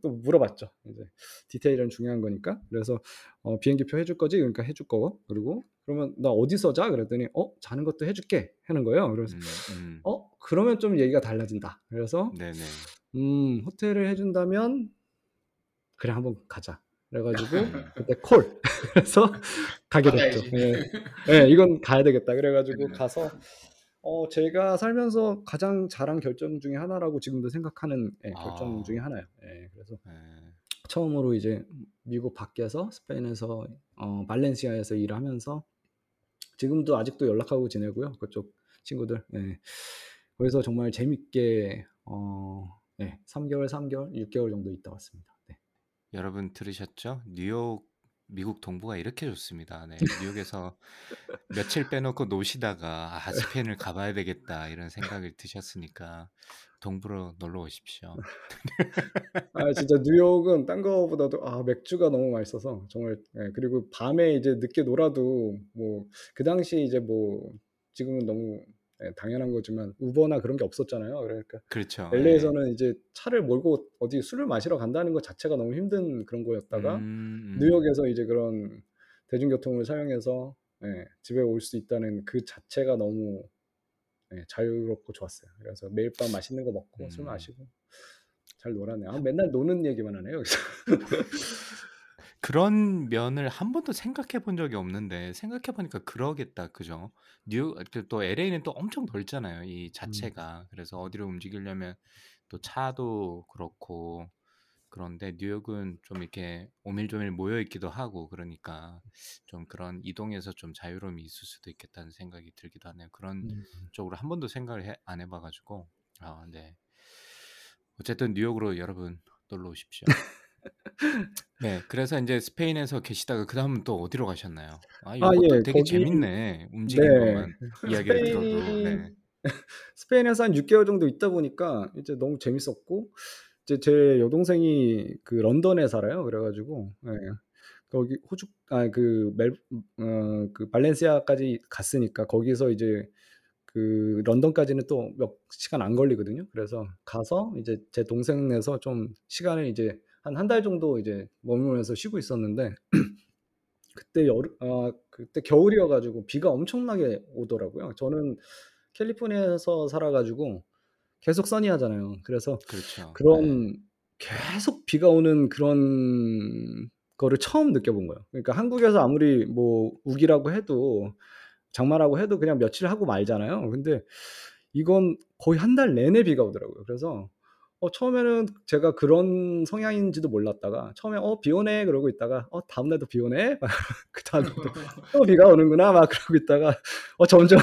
또 물어봤죠. 이제 디테일은 중요한 거니까. 그래서 어 "비행기표 해줄 거지?" 그러니까 해줄 거고 그리고 "그러면 나 어디서 자?" 그랬더니 "어 자는 것도 해 줄게." 하는 거예요. 그래서 음 음. '어 그러면 좀 얘기가 달라진다.' 그래서 네네. 음 호텔을 해 준다면 '그래 한번 가자.' 그래 가지고 음. 그때 콜. 그래서 가게 됐죠. 예. 예. '이건 가야 되겠다.' 그래 가지고 음. 가서 어 제가 살면서 가장 잘한 결정 중에 하나라고 지금도 생각하는 예 결정 중에 아. 하나예요. 예. 그래서 예. 처음으로 이제 미국 밖에서 스페인에서 어 발렌시아에서 일을 하면서 지금도 아직도 연락하고 지내고요. 그쪽 친구들. 예. 거기서 정말 재밌게 어 예 3 개월, 3 개월, 6 개월 정도 있다 왔습니다. 네. 여러분 들으셨죠? 뉴욕 미국 동부가 이렇게 좋습니다. 네. 뉴욕에서 며칠 빼놓고 노시다가 '아 스페인을 가 봐야 되겠다.' 이런 생각이 드셨으니까 동부로 놀러 오십시오. 아 진짜 뉴욕은 딴 거보다도 아 맥주가 너무 맛있어서 정말 예 그리고 밤에 이제 늦게 놀아도 뭐 그 당시에 이제 뭐 지금은 너무 예 당연한 거지만 우버나 그런 게 없었잖아요. 그러니까 그렇죠. 예. LA에서는 이제 차를 몰고 어디 술을 마시러 간다는 것 자체가 너무 힘든 그런 거였다가 음 음. 뉴욕에서 이제 그런 대중교통을 사용해서 예 집에 올 수 있다는 그 자체가 너무 예 자유롭고 좋았어요. 그래서 매일 밤 맛있는 거 먹고 술 음. 마시고 잘 놀았네요. 아 맨날 노는 얘기만 하네요. 그런 면을 한 번도 생각해 본 적이 없는데 생각해 보니까 그러겠다. 그죠? 뉴 그 또 LA는 또 엄청 넓잖아요, 이 음. 자체가. 그래서 어디로 움직이려면 또 차도 그렇고 그런데 뉴욕은 좀 이렇게 오밀조밀 모여 있기도 하고 그러니까 좀 그런 이동에서 좀 자유로움이 있을 수도 있겠다는 생각이 들기도 하네요. 그런 음. 쪽으로 한 번도 생각을 해 안 해 봐 가지고 아 네. 어쨌든 뉴욕으로 여러분 놀러 오십시오. 네. 그래서 인제 스페인에서 계시다가 그다음은 또 어디로 가셨나요? 아 아 요것도 예. 되게 거기 재밌네. 움직인 네. 것만 이야기를 들어도. 스페인 네. 스페인에서 한 6 개월 정도 있다 보니까 이제 너무 재밌었고 이제 제 여동생이 그 런던에 살아요. 그래 가지고 예. 거기 호주 아그멜 어 그 발렌시아까지 갔으니까 거기서 이제 그 런던까지는 또 몇 시간 안 걸리거든요. 그래서 가서 이제 제 동생네서 좀 시간을 이제 한1달 정도 이제 머물면서 쉬고 있었는데 그때 여름 아 그때 겨울이어 가지고 비가 엄청나게 오더라고요. 저는 캘리포니아에서 살아 가지고 계속 써니하잖아요. 그래서 그렇죠. 네. 그런 계속 비가 오는 그런 거를 처음 느껴본 거예요. 그러니까 한국에서 아무리 뭐 우기라고 해도 장마라고 해도 그냥 며칠 하고 말잖아요. 근데 이건 거의 1달 내내 비가 오더라고요. 그래서 어 처음에는 제가 그런 성향인지도 몰랐다가 처음에 '어 비 오네.' 그러고 있다가 '어 다음 날도 비 오네.' 막 그다음 날도 '또 비가 오는구나.' 막 그러고 있다가 어 점점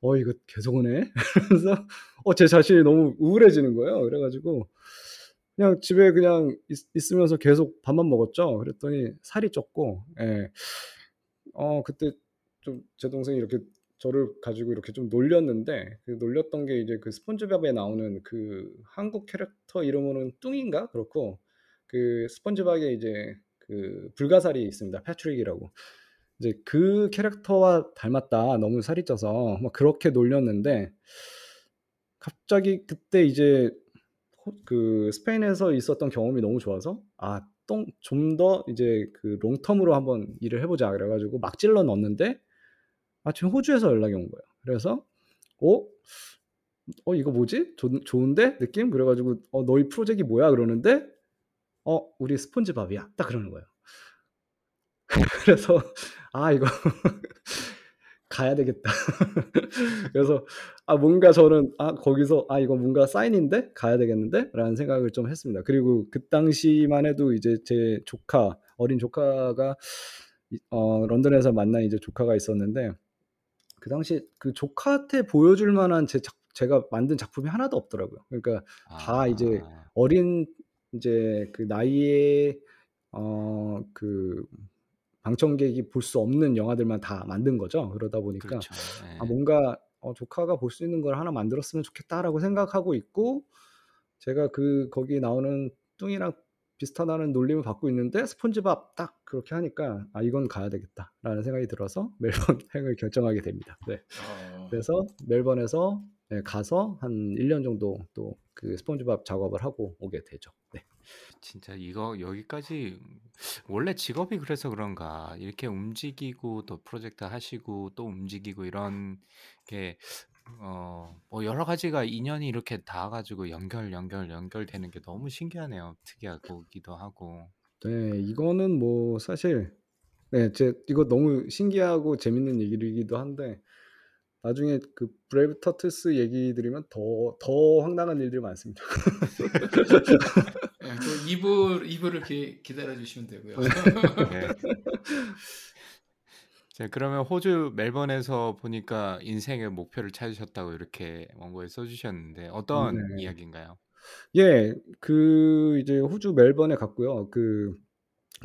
'어 이거 계속 오네.' 이러면서 어 제 자신이 너무 우울해지는 거예요. 그래 가지고 그냥 집에 그냥 있 있으면서 계속 밥만 먹었죠. 그랬더니 살이 쪘고 예. 어 그때 좀 제 동생이 이렇게 저를 가지고 이렇게 좀 놀렸는데 그 놀렸던 게 이제 그 스폰지밥에 나오는 그 한국 캐릭터 이름으로는 뚱인가 그렇고 그 스폰지밥에 이제 그 불가사리 있습니다. 패트릭이라고. 이제 "그 캐릭터와 닮았다. 너무 살이 쪄서." 막 그렇게 놀렸는데 갑자기 그때 이제 호그 스페인에서 있었던 경험이 너무 좋아서 '아 좀더 이제 그 롱텀으로 한번 일을 해 보자 그래 가지고 막 찔러 넣었는데 마침 호주에서 연락이 온 거예요. 그래서 "어? 어 이거 뭐지? 좋 좋은데? 느낌?" 그래 가지고 "어 너희 프로젝트이 뭐야?" 그러는데 "어 우리 스폰지밥이야." 딱 그러는 거예요. 그래서 '아 이거 가야 되겠다.' 그래서 아 뭔가 저는 '아 거기서 아 이거 뭔가 사인인데 가야 되겠는데?'라는 생각을 좀 했습니다. 그리고 그 당시만 해도 이제 제 조카 어린 조카가 이어 런던에서 만난 이제 조카가 있었는데 그 당시에 그 조카한테 보여줄 만한 제 작 제가 만든 작품이 하나도 없더라고요. 그러니까 다 이제 아. 어린 인제 그 나이에 어그 방청객이 볼 수 없는 영화들만 다 만든 거죠. 그러다 보니까 그렇죠. 아 예. 뭔가 어 '조카가 볼 수 있는 걸 하나 만들었으면 좋겠다.'라고 생각하고 있고 제가 그 거기 나오는 뚱이랑 비슷하다는 놀림을 받고 있는데 스폰지밥 딱 그렇게 하니까 '아 이건 가야 되겠다.'라는 생각이 들어서 멜번 행을 결정하게 됩니다. 네. 어. 그래서 멜번에서 네 가서 한 1년 정도 또 그 스폰지밥 작업을 하고 오게 되죠. 네. 진짜 이거 여기까지 원래 직업이 그래서 그런가 이렇게 움직이고 또 프로젝트 하시고 또 움직이고 이런 게 어 뭐 여러 가지가 인연이 이렇게 닿아 가지고 연결, 연결, 연결되는 게 너무 신기하네요. 특이하기도 하고. 네. 이거는 뭐 사실 네 제 이거 너무 신기하고 재밌는 얘기이기도 한데 나중에 그 브레이브 터틀스 얘기 들으면 더 더 황당한 일들이 많습니다. 예, 그 2 부 2 부를 기, 기다려 주시면 되고요. 네. 자, 그러면 호주 멜번에서 보니까 인생의 목표를 찾으셨다고 이렇게 원고에 써 주셨는데 어떤 네. 이야기인가요? 예. 그 이제 호주 멜번에 갔고요. 그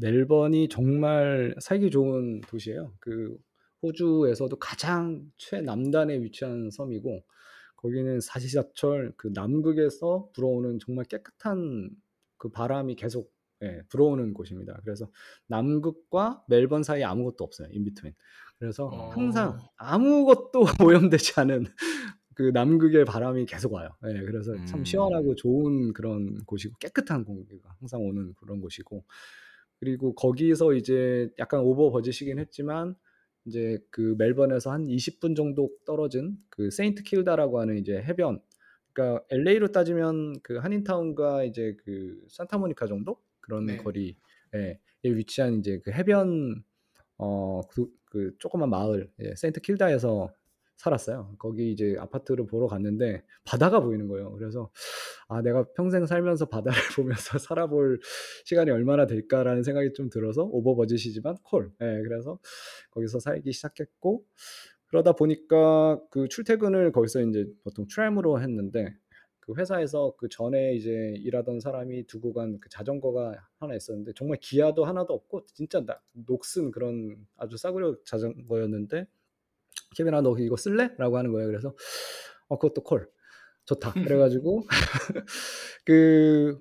멜번이 정말 살기 좋은 도시예요. 그 호주에서도 가장 최남단에 위치한 섬이고 거기는 사시사철 그 남극에서 불어오는 정말 깨끗한 그 바람이 계속 예 불어오는 곳입니다. 그래서 남극과 멜번 사이에 아무것도 없어요 in between. 그래서 항상 어. 아무것도 오염되지 않은 그 남극의 바람이 계속 와요. 예 그래서 참 시원하고 음. 좋은 그런 곳이고 깨끗한 공기가 항상 오는 그런 곳이고 그리고 거기서 이제 약간 오버 버짓이긴 했지만 인제 그 멜번에서 한 20분 정도 떨어진 그 세인트 킬다라고 하는 이제 해변 그러니까 LA로 따지면 그 한인타운과 이제 그 산타모니카 정도 그런 네. 거리에 에 위치한 인제 그 해변 어그 그 조그만 마을 예 세인트 킬다에서 살았어요. 거기 이제 아파트를 보러 갔는데 바다가 보이는 거예요. 그래서 '아 내가 평생 살면서 바다를 보면서 살아볼 시간이 얼마나 될까.'라는 생각이 좀 들어서 오버 버짓이지만 콜. 예 그래서 거기서 살기 시작했고 그러다 보니까 그 출퇴근을 거기서 인제 보통 트램으로 했는데 그 회사에서 그 전에 이제 일하던 사람이 두고 간 그 자전거가 하나 있었는데 정말 기아도 하나도 없고 진짜 나 녹슨 그런 아주 싸구려 자전거였는데 "케빈아 너 이거 쓸래?"라고 하는 거예요. 그래서 어 그것도 콜. 좋다. 그래 가지고 그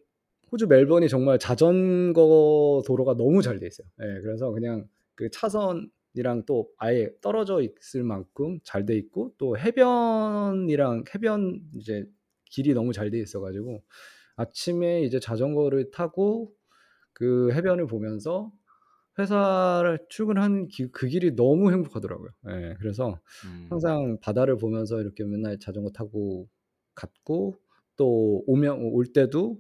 호주 멜번이 정말 자전거 도로가 너무 잘 돼 있어요. 예. 그래서 그냥 그 차선 이랑 또 아예 떨어져 있을 만큼 잘 돼 있고 또 해변이랑 해변 이제 길이 너무 잘 돼 있어 가지고 아침에 이제 자전거를 타고 그 해변을 보면서 회사를 출근하는 기그 길이 너무 행복하더라고요. 예. 그래서 음. 항상 바다를 보면서 이렇게 맨날 자전거 타고 갔고 또 오면 올 때도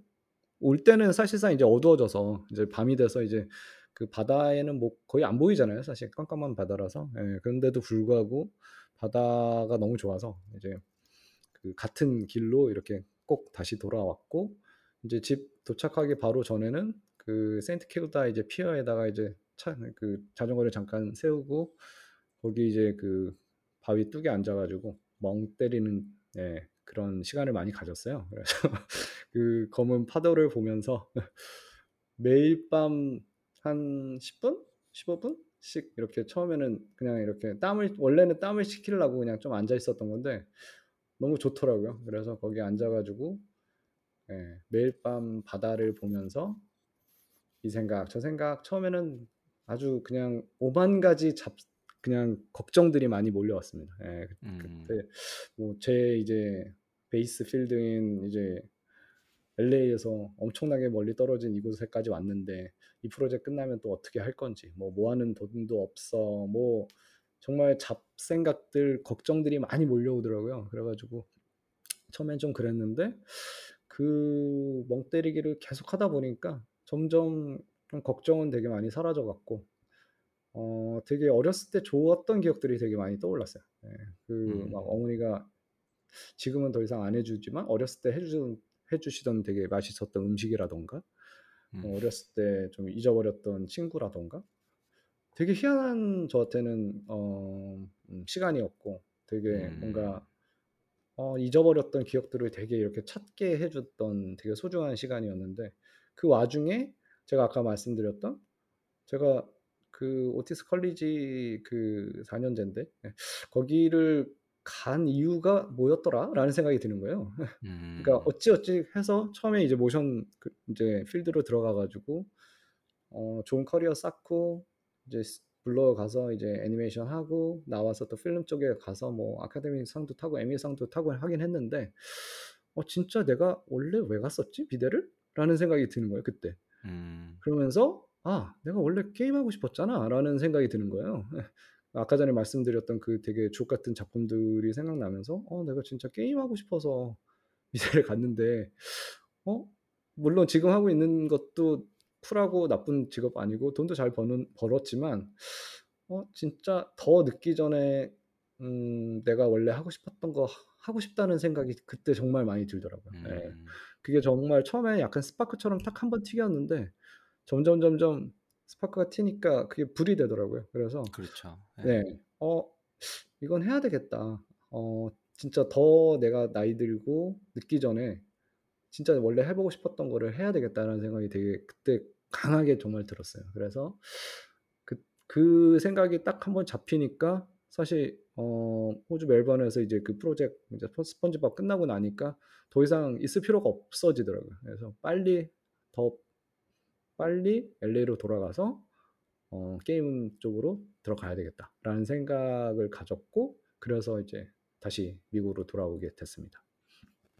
올 때는 사실상 이제 어두워져서 이제 밤이 돼서 이제 그 바다에는 뭐 거의 안 보이잖아요 사실 깜깜한 바다라서. 예. 그런데도 불구하고 바다가 너무 좋아서 이제 그 같은 길로 이렇게 꼭 다시 돌아왔고 인제 집 도착하기 바로 전에는 그 세인트 킬다 이제 피어에다가 이제 차 그 자전거를 잠깐 세우고 거기 이제 그 바위 뚝에 앉아 가지고 멍 때리는 예 그런 시간을 많이 가졌어요. 그래서 그 검은 파도를 보면서 매일 밤 한 10 분? 15 분씩 이렇게 처음에는 그냥 이렇게 땀을 원래는 땀을 식히려고 그냥 좀 앉아 있었던 건데 너무 좋더라고요. 그래서 거기 앉아 가지고 예 매일 밤 바다를 보면서 이 생각 저 생각 처음에는 아주 그냥 오만 가지 잡 그냥 걱정들이 많이 몰려왔습니다. 예. 그 음. 그때 뭐제 이제 베이스 필드인 이제 LA에서 엄청나게 멀리 떨어진 이곳에까지 왔는데 이 프로젝트 끝나면 또 어떻게 할 건지 뭐 모아는 돈도 없어 뭐 정말 잡생각들 걱정들이 많이 몰려오더라고요. 그래가지고 처음엔 좀 그랬는데 그 멍 때리기를 계속 하다 보니까 점점 좀 걱정은 되게 많이 사라져 갔고 어 되게 어렸을 때 좋았던 기억들이 되게 많이 떠올랐어요. 예. 그막 음. 어머니가 지금은 더 이상 안 해주지만 어렸을 때 해주던 해주시던 되게 맛있었던 음식이라던가 음. 어, 어렸을 때 좀 잊어버렸던 친구라던가 되게 희한한 저한테는 어, 음, 시간이었고 되게 음. 뭔가 어, 잊어버렸던 기억들을 되게 이렇게 찾게 해줬던 되게 소중한 시간이었는데 그 와중에 제가 아까 말씀드렸던 제가 그 Otis College 그 4년제인데 거기를 간 이유가 뭐였더라? 라는 생각이 드는 거예요. 그러니까 음. 어찌 어찌 해서 처음에 이제 모션 그 이제 필드로 들어가 가지고 어 좋은 커리어 쌓고 이제 스 Blur 가서 이제 애니메이션 하고 나와서 또 필름 쪽에 가서 뭐 아카데미 상도 타고 에미 상도 타고 하긴 했는데 '어 진짜 내가 원래 왜 갔었지 비대를?' 라는 생각이 드는 거예요 그때. 음. 그러면서 '아 내가 원래 게임 하고 싶었잖아.'라는 생각이 드는 거예요. 아까 전에 말씀드렸던 그 되게 주옥 같은 작품들이 생각나면서 '어 내가 진짜 게임 하고 싶어서 미대를 갔는데 어 물론 지금 하고 있는 것도 쿨하고 나쁜 직업 아니고 돈도 잘 버는 벌었지만 어 진짜 더 늦기 전에 음 내가 원래 하고 싶었던 거 하고 싶다는 생각이 그때 정말 많이 들더라고요. 예. 음. 그게 정말 처음에 약간 스파크처럼 딱 한 번 튀겼는데 점점 점점 스파크가 튀니까 그게 불이 되더라고요. 그래서 그렇죠. 예. 네. '어 이건 해야 되겠다. 어 진짜 더 내가 나이 들고 늦기 전에 진짜 원래 해 보고 싶었던 거를 해야 되겠다.'라는 생각이 되게 그때 강하게 정말 들었어요. 그래서 그 그 생각이 딱 한번 잡히니까 사실 어 호주 멜번에서 이제 그 프로젝트 이제 스 스펀지밥 끝나고 나니까 더 이상 있을 필요가 없어지더라고요. 그래서 빨리 더 빨리 LA로 돌아가서 어 '게임 쪽으로 들어가야 되겠다.'라는 생각을 가졌고 그래서 이제 다시 미국으로 돌아오게 됐습니다.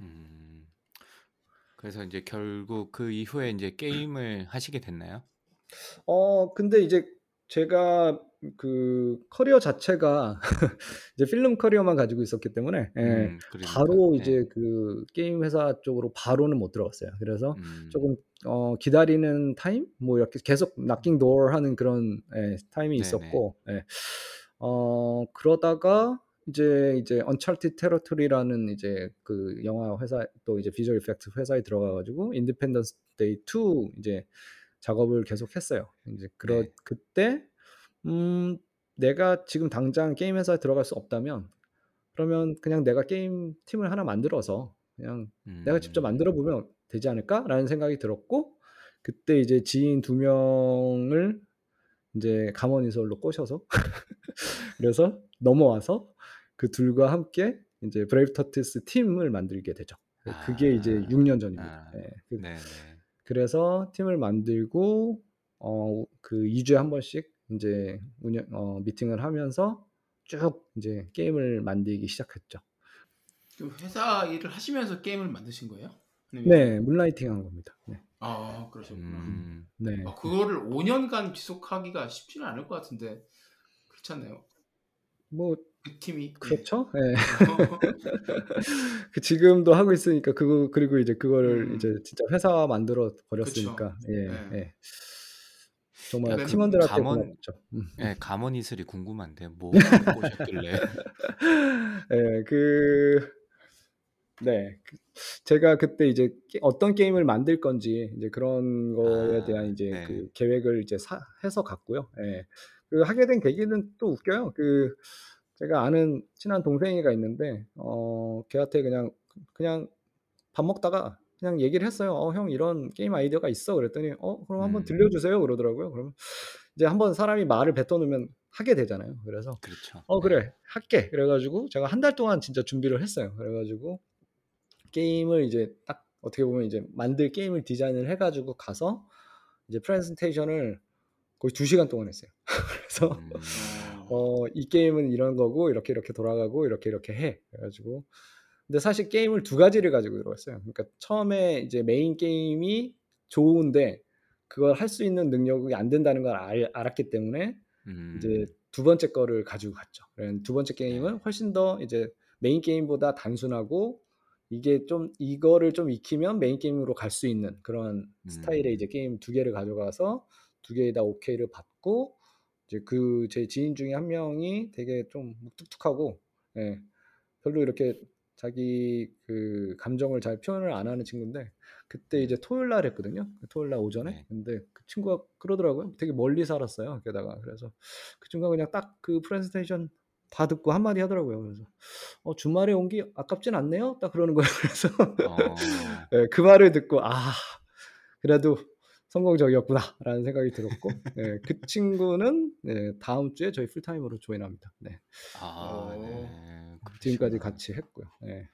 음. 그래서 인제 결국 그 이후에 인제 게임을 하시게 됐나요? 어 근데 이제 제가 그 커리어 자체가 이제 필름 커리어만 가지고 있었기 때문에 예음 그러니까. 바로 예. 이제 그 게임 회사 쪽으로 바로는 못 들어갔어요. 그래서 음. 조금 어 기다리는 타임 뭐 이렇게 계속 knocking door 하는 그런 예 타임이 네네. 있었고 예. 어 그러다가 이제 이제 Uncharted Territory라는 이제 그 영화 회사 또 이제 visual effect 회사에 들어가 가지고 Independence Day 2 이제 작업을 계속 했어요. 인제 그러 네. 그때 음 내가 지금 당장 게임 회사에 들어갈 수 없다면 그러면 그냥 '내가 게임 팀을 하나 만들어서 그냥 내가 직접 음. 만들어 보면 되지 않을까?'라는 생각이 들었고 그때 이제 지인 2 명을 인제 감언이설로 꼬셔서 그래서 넘어와서 그 둘과 함께 인제 Brave Turtles 팀을 만들게 되죠. 그 그게 이제 아. 6년 전입니다. 아. 네네. 그래서 팀을 만들고 어 그 2 주에 한 번씩 인제 운영 어 미팅을 하면서 쭉 인제 게임을 만들기 시작했죠. 그 회사 일을 하시면서 게임을 만드신 거예요? 아니면 네. 문라이팅 한 겁니다. 네. 아 그러셨구나. 음. 네. 아 그거를 5 년간 지속하기가 쉽지는 않을 것 같은데 그렇지 않나요? 뭐 그 팀이 예. 그렇죠. 예. 그 지금도 하고 있으니까 그거 그리고 이제 그거를 음. 이제 진짜 회사 만들어. 버렸으니까 예 예. 예. 정말 약간 팀원들한테 감원 고맙죠. 음. 예 감원 이슬이 궁금한데 뭐 꼬셨길래. 예. 그 네. 그 제가 그때 이제 게 어떤 게임을 만들 건지 이제 그런 거에 아 대한 이제 네. 그 계획을 이제 사 해서 갔고요. 예. 그 하게 된 계기는 또 웃겨요. 그 제가 아는 친한 동생이가 있는데 어 걔한테 그냥 그냥 밥 먹다가 그냥 얘기를 했어요. "어 형 이런 게임 아이디어가 있어." 그랬더니 "어 그럼 한번 음. 들려주세요." 그러더라고요. 그러면 이제 한번 사람이 말을 뱉어 놓으면 하게 되잖아요. 그래서 그렇죠. "어 네. 그래. 할게." 그래 가지고 제가 한 달 동안 진짜 준비를 했어요. 그래 가지고 게임을 이제 딱 어떻게 보면 이제 만들 게임을 디자인을 해 가지고 가서 이제 프레젠테이션을 거의 2 시간 동안 했어요. 그래서 음. 어. 어 "이 게임은 이런 거고 이렇게 이렇게 돌아가고 이렇게 이렇게 해." 그래 가지고 근데 사실 게임을 두 가지를 가지고 들어갔어요. 그러니까 처음에 이제 메인 게임이 좋은데 그걸 할 수 있는 능력이 안 된다는 걸 알, 알았기 때문에 이제 음. 두 번째 거를 가지고 갔죠. 그래서 두 번째 게임은 네. 훨씬 더 이제 메인 게임보다 단순하고 이게 좀 이거를 좀 익히면 메인 게임으로 갈 수 있는 그런 스타일의 음. 이제 게임 두 개를 가져가서 두 개에 다 오케이를 받고 이제 그 제 지인 중에 한 명이 되게 좀 무뚝뚝하고 예, 별로 이렇게 자기 그 감정을 잘 표현을 안 하는 친구인데 그때 이제 음. 토요일 날 했거든요. 토요일 날 오전에. 네. 근데 그 친구가 그러더라고요. 되게 멀리 살았어요. 게다가 그래서 그 친구가 그냥 딱 그 프레젠테이션 다 듣고 한마디 하더라고요. 그래서 어, 주말에 온 게 아깝진 않네요. 딱 그러는 거예요. 그래서 어. 예, 그 말을 듣고 아 그래도 성공적이었구나라는 생각이 들었고 예, 그 친구는 예, 다음 주에 저희 풀타임으로 join합니다. 네. 아, 어. 네. 지금까지 그러시구나. 같이 했고요. 예.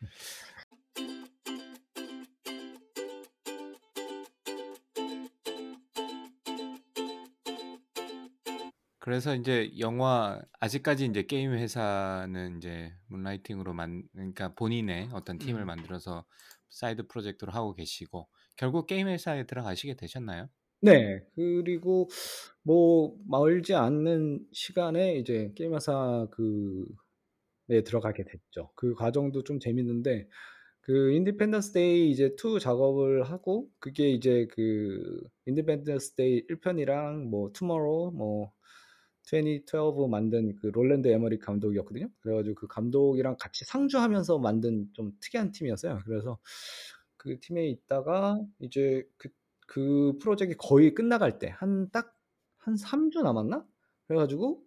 그래서 이제 영화 아직까지 이제 게임 회사는 이제 moonlighting으로 만 그러니까 본인의 어떤 팀을 음. 만들어서 사이드 프로젝트로 하고 계시고 결국 게임 회사에 들어가시게 되셨나요? 네. 그리고 뭐 멀지 않는 시간에 이제 게임 회사 그에 들어가게 됐죠. 그 과정도 좀 재밌는데 그 Independence Day 이제 2 작업을 하고 그게 이제 그 Independence Day 1 편이랑 뭐 투모로우 뭐 2012 만든 그 롤랜드 에머리히 감독이었거든요. 그래 가지고 그 감독이랑 같이 상주하면서 만든 좀 특이한 팀이었어요. 그래서 그 팀에 있다가 이제 그 그 프로젝트가 거의 끝나갈 때 한 딱 한 3주 남았나? 그래 가지고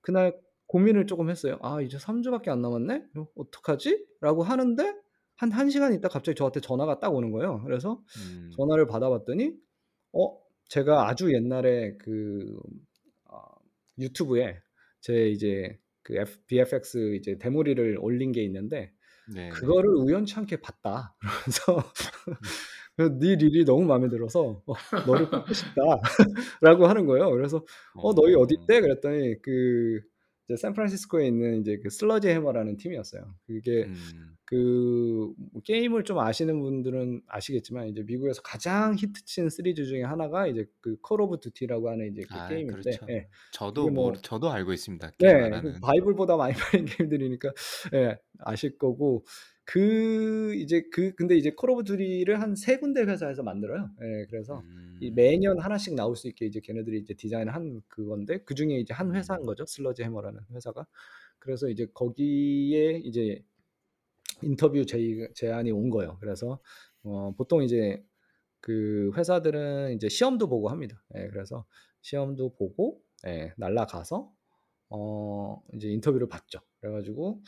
그날 고민을 쪼금 했어요. '아 이제 3 주밖에 안 남았네. 어 어떡하지?'라고 하는데 한 1 시간 있다가 갑자기 저한테 전화가 딱 오는 거예요. 그래서 음. 전화를 받아 봤더니 어 제가 아주 옛날에 그 어 유튜브에 제 이제 그 F VFX 이제 데모릴을 올린 게 있는데 네네. 그거를 우연치 않게 봤다. 그러면서 그래서 "네 reel이 너무 마음에 들어서 어 너를 뽑고 싶다."라고 하는 거예요. 그래서 "어 너희 어. 어딘데?" 그랬더니 그 이제 샌프란시스코에 있는 이제 그 Sledgehammer라는 팀이었어요. 그게 음. 그 게임을 좀 아시는 분들은 아시겠지만 이제 미국에서 가장 히트친 시리즈 중에 하나가 이제 그 Call of Duty라고 하는 이제 그 아 게임인데 그렇죠. 예. 저도 뭐 뭐 저도 알고 있습니다. 네. 그. 바이블보다 많이 팔린 게임들이니까 예 아실 거고 그 이제 그 근데 이제 Call of Duty를 한3 군데 회사에서 만들어요. 예. 그래서 이 음. 매년 하나씩 나올 수 있게 이제 걔네들이 이제 디자인을 한 그건데 그 중에 이제 한 회사인 음. 거죠. Sledgehammer라는 회사가. 그래서 이제 거기에 이제 인터뷰 제의 제안이 온 거예요. 그래서 어 보통 이제 그 회사들은 이제 시험도 보고 합니다. 예. 그래서 시험도 보고 예 날아가서 어 이제 인터뷰를 봤죠. 그래 가지고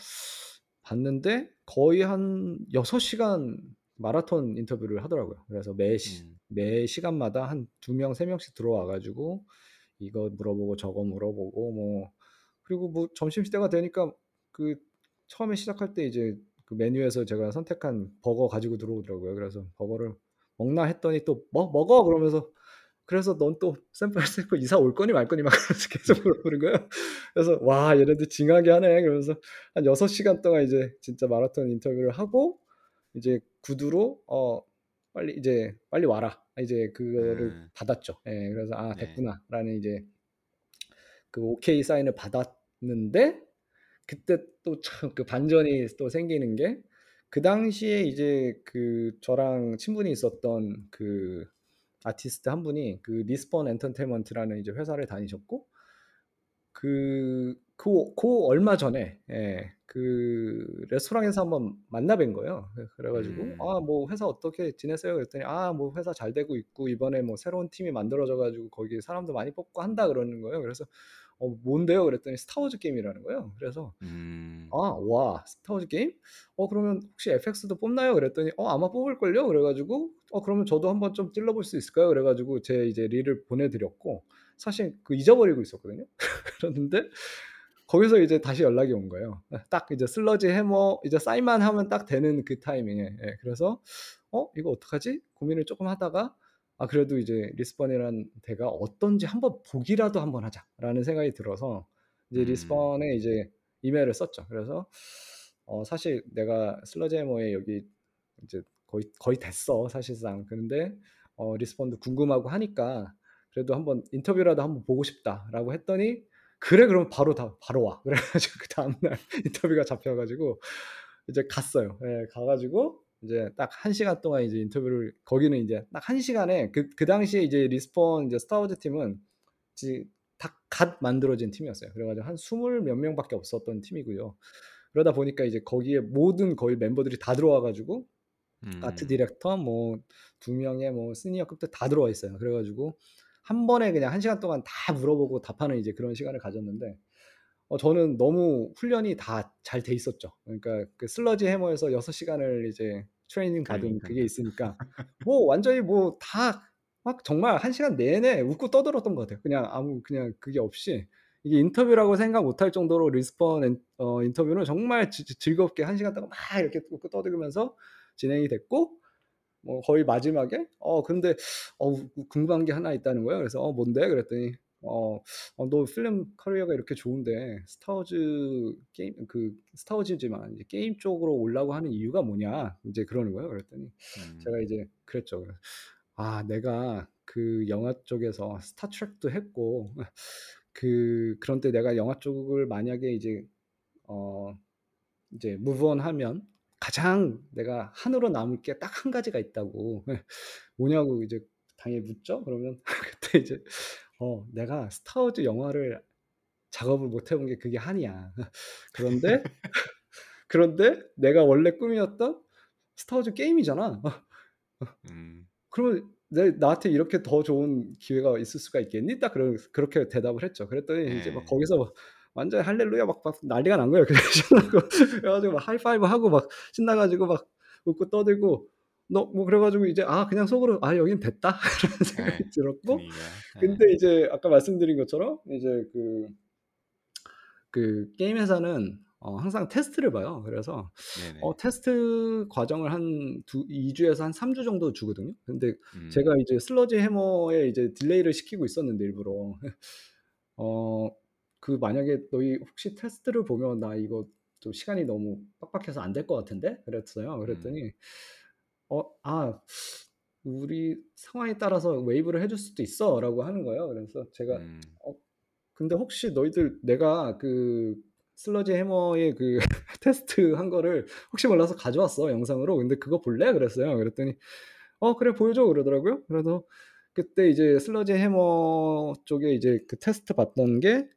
봤는데 거의 한 6 시간 마라톤 인터뷰를 하더라고요. 그래서 매시 음. 매 시간마다 한2 명, 3 명씩 들어와 가지고 이거 물어보고 저거 물어보고 뭐 그리고 뭐 점심 시대가 되니까 그 처음에 시작할 때 이제 그 메뉴에서 제가 선택한 버거 가지고 들어오더라고요. 그래서 버거를 먹나 했더니 또 "뭐 먹어." 그러면서 " 그래서 넌 또 샌프란시스코 이사 올 거니 말 거니?" 막 그러면서 계속 물어보는 거예요. 그래서 '와 얘네들 징하게 하네.' 그러면서 한 6 시간 동안 이제 진짜 마라톤 인터뷰를 하고 이제 구두로 어 "빨리 이제 빨리 와라." 이제 그거를 음. 받았죠. 예. 그래서 '아 네. 됐구나.'라는 이제 그 오케이 사인을 받았는데 그때 또 참 그 반전이 또 생기는 게 그 당시에 이제 그 저랑 친분이 있었던 그 아티스트 한 분이 그 Respawn Entertainment라는 이제 회사를 다니셨고 그그그 얼마 전에 예 그 레스토랑에서 한번 만나 뵌 거예요. 그 그래 가지고 음. "아 뭐 회사 어떻게 지내세요?" 그랬더니 "아 뭐 회사 잘 되고 있고 이번에 뭐 새로운 팀이 만들어져 가지고 거기 사람도 많이 뽑고 한다." 그러는 거예요. 그래서 " 어 뭔데요?" 그랬더니 스타워즈 게임이라는 거예요. 그래서 음. "아 와 스타워즈 게임? 어 그러면 혹시 FX도 뽑나요?" 그랬더니 "어 아마 뽑을 걸요." 그래 가지고 "어 그러면 저도 한번 좀 찔러 볼 수 있을까요?" 그래 가지고 제 이제 reel을 보내 드렸고 사실 그 잊어버리고 있었거든요. 그랬는데 거기서 이제 다시 연락이 온 거예요. 예딱 이제 Sledgehammer 이제 사인만 하면 딱 되는 그 타이밍에. 예 그래서 '어 이거 어떡하지?' 고민을 쪼끔 하다가 ' 아 그래도 이제 Respawn이라는 데가 어떤지 한번 보기라도 한번 하자.'라는 생각이 들어서 이제 음. Respawn에 이제 이메일을 썼죠. 그래서 어, 사실 내가 슬러지 해머에 여기 이제 거의 거의 됐어 사실상. 그런데 어, Respawn도 궁금하고 하니까 그래도 한번 인터뷰라도 한번 보고 싶다라고 했더니 그래 그럼 바로 다 바로 와. 그래가지고 그 다음날 인터뷰가 잡혀가지고 이제 갔어요. 예, 가가지고 이제 딱 한 시간 동안 이제 인터뷰를 거기는 이제 딱 한 시간에 그, 그 당시에 이제 Respawn 이제 스타워즈 팀은 다 갓 만들어진 팀이었어요. 그래가지고 한 스물 몇 명밖에 없었던 팀이고요. 그러다 보니까 이제 거기에 모든 거의 멤버들이 다 들어와가지고 음. 아트 디렉터 뭐 두 명의 뭐 시니어급들 다 들어와 있어요. 그래가지고 한 번에 그냥 한 시간 동안 다 물어보고 답하는 이제 그런 시간을 가졌는데 어, 저는 너무 훈련이 다 잘 돼 있었죠. 그러니까 그 슬러지 해머에서 6시간을 이제 트레이닝 받은. 그게 있으니까 뭐 완전히 뭐 다 막 정말 한 시간 내내 웃고 떠들었던 것 같아요. 그냥 아무 그냥 그게 없이 이게 인터뷰라고 생각 못할 정도로 Respawn 엔- 어, 인터뷰는 정말 지- 즐겁게 한 시간 동안 막 이렇게 웃고 떠들면서 진행이 됐고 뭐 거의 마지막에 어 근데 어 궁금한 게 하나 있다는 거예요. 그래서 어 뭔데? 그랬더니 어, 어, 너 film career가 이렇게 좋은데 스타워즈 게임 그 스타워즈지만 이제 게임 쪽으로 올라고 하는 이유가 뭐냐? 이제 그러는 거예요. 그랬더니 음. 제가 이제 그랬죠. 아, 내가 그 영화 쪽에서 Star Trek도 했고 그 그런데 내가 영화 쪽을 만약에 이제 어 이제 무브온 하면 가장 내가 한으로 남을 게 딱 한 가지가 있다고 뭐냐고 이제 당연히 묻죠. 그러면 그때 이제 어 내가 스타워즈 영화를 작업을 못 해본 게 그게 한이야. 그런데 그런데 내가 원래 꿈이었던 스타워즈 게임이잖아. 음. 그러면 내 나한테 이렇게 더 좋은 기회가 있을 수가 있겠니? 딱 그런 그렇게 대답을 했죠. 그랬더니 이제 막 네. 거기서 막 완전 할렐루야 막, 막 난리가 난 거예요. 그래서 신나고 그래가지고 막 하이파이브 하고 막 신나가지고 막 웃고 떠들고 너 뭐 그래가지고 이제 아 그냥 속으로 아 여긴 됐다 그런 생각이 네. 들었고 분위기가. 네. 근데 이제 아까 말씀드린 것처럼 이제 그, 그 게임 회사는 어, 항상 테스트를 봐요. 그래서. 어, 테스트 과정을 한 두, 2주에서 한 3주 정도 주거든요. 근데 음. 제가 이제 슬러지 해머에 이제 delay를 시키고 있었는데 일부러 어, 그 만약에 너희 혹시 테스트를 보면 나 이거 좀 시간이 너무 빡빡해서 안 될 것 같은데 그랬어요. 그랬더니 어, 아 우리 상황에 따라서 waive를 해줄 수도 있어 라고 하는 거예요. 그래서 제가 음. 어, 근데 혹시 너희들 내가 그 슬러지 해머의 그 테스트 한 거를 혹시 몰라서 가져왔어 영상으로. 근데 그거 볼래? 그랬어요. 그랬더니 어 그래 보여줘 그러더라고요. 그래서 그때 이제 Sledgehammer 쪽에 이제 그 테스트 봤던 게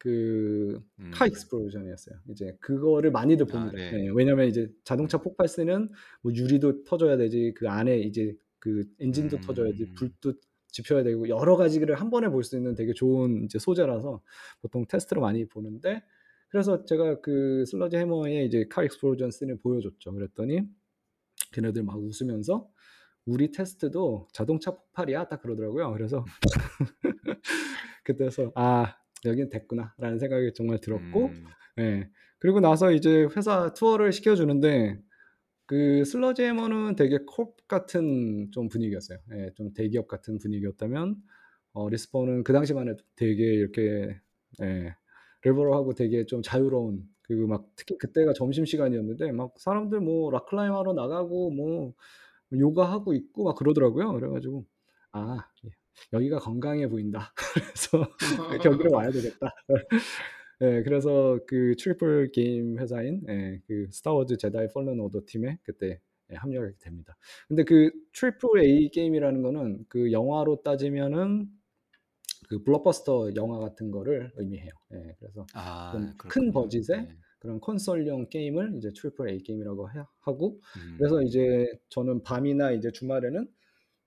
그 car 음. explosion이었어요. 이제 그거를 많이들 아, 봅니다. 네. 예, 왜냐면 이제 자동차 폭발 쓰는 뭐 유리도 터져야 되지 그 안에 이제 그 엔진도 터져야지 음. 불도 지펴야 되고 여러 가지를 한 번에 볼 수 있는 되게 좋은 이제 소재라서 보통 테스트를 많이 보는데 그래서 제가 그 슬러지 해머의 이제 car explosion scene을 보여줬죠. 그랬더니 걔네들 막 웃으면서 우리 테스트도 자동차 폭발이야 딱 그러더라고요. 그래서 그때서 아 여긴 됐구나라는 생각이 정말 들었고 음. 예. 그리고 나서 이제 회사 투어를 시켜주는데 그 슬러지 해머는 되게 corp 같은 좀 분위기였어요. 예, 좀 대기업 같은 분위기였다면 어, Respawn은 그 당시만 해도 되게 이렇게 예, liberal하고 되게 좀 자유로운 그리고 막 특히 그때가 점심 시간이었는데 막 사람들 뭐 rock climb 하러 나가고 뭐 요가하고 있고 막 그러더라고요. 그래가지고 아 예, 여기가 건강해 보인다. 그래서 여기로 와야 되겠다. 예, 그래서 그 triple 게임 회사인 예, 그 스타워즈 Jedi Fallen Order 팀에 그때 예, 합류하게 됩니다. 근데 그 triple A 게임이라는 거는 그 영화로 따지면은 그 블록버스터 영화 같은 거를 의미해요. 예, 그래서 아, 좀 큰. 버짓의 네. 그런 콘솔용 게임을 이제 triple A 게임이라고 해- 하고 음. 그래서 이제 저는 밤이나 이제 주말에는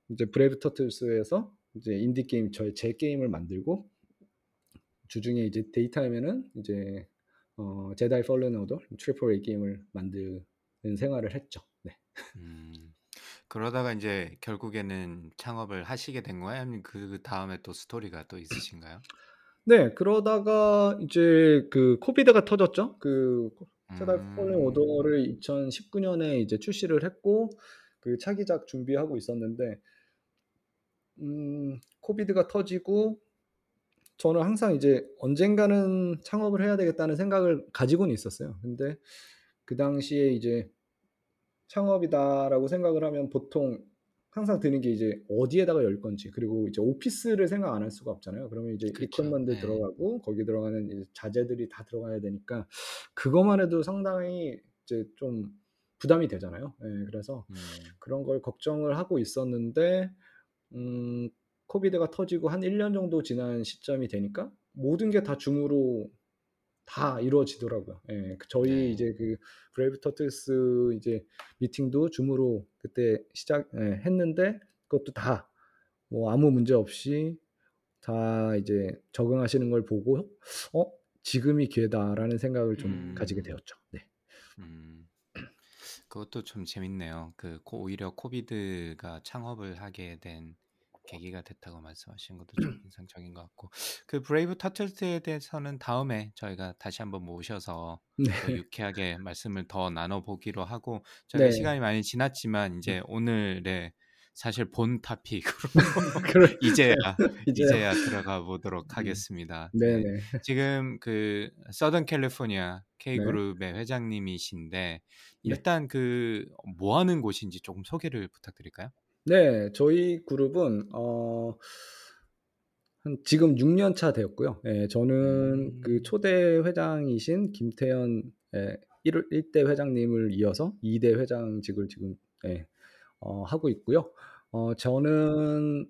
이제 Brave Turtles에서 이제 인디 게임 저의 제 게임을 만들고 주중에 이제 daytime에는 이제 어, Jedi Fallen Order triple A 게임을 만드는 생활을 했죠. 네. 음. 그러다가 이제 결국에는 창업을 하시게 된 거예요? 아니면 그 다음에 또 스토리가 또 있으신가요? 네, 그러다가 이제 그 COVID가 터졌죠. 그 Jedi 음. Order를 2019년에 이제 출시를 했고 그 차기작 준비하고 있었는데 음, 코비드가 터지고 저는 항상 이제 언젠가는 창업을 해야 되겠다는 생각을 가지고는 있었어요. 근데 그 당시에 이제 창업이다라고 생각을 하면 보통 항상 드는 게 이제 어디에다가 열 건지 그리고 이제 오피스를 생각 안 할 수가 없잖아요. 그러면 이제 그쵸. 이퀄먼트 네. 들어가고 거기 들어가는 자재들이 다 들어가야 되니까 그것만 해도 상당히 이제 좀 부담이 되잖아요. 예, 그래서 음. 그런 걸 걱정을 하고 있었는데 음, COVID가 터지고 한 1년 정도 지난 시점이 되니까 모든 게 다 Zoom으로 다 이루어지더라고요. 예, 그 저희 네. 이제 그 Brave Turtles 이제 미팅도 Zoom으로 그때 시작 예, 했는데 그것도 다 뭐 아무 문제 없이 다 이제 적응하시는 걸 보고 어 지금이 기회다라는 생각을 좀 음. 가지게 되었죠. 네. 음. 그것도 좀 재밌네요. 그 코- 오히려 COVID가 창업을 하게 된 계기가 됐다고 말씀하신 것도 좀 인상적인 것 같고 그 Brave Turtles에 대해서는 다음에 저희가 다시 한번 모셔서 네. 더 유쾌하게 말씀을 더 나눠보기로 하고 저희가 네. 시간이 많이 지났지만 이제 오늘의 사실 본 topic으로. 이제야 이제야. 들어가 보도록 음. 하겠습니다. 네. 지금 그 서던 캘리포니아 K 네. 그룹의 회장님이신데 네. 일단 그 뭐 하는 곳인지 조금 소개를 부탁드릴까요? 네, 저희 그룹은 어, 한 지금 6 년 차 되었고요. 예, 저는 그 음. 초대 회장이신 김태현 예, 1, 1대 회장님을 이어서 2 대 회장직을 지금 예, 어, 하고 있고요. 어, 저는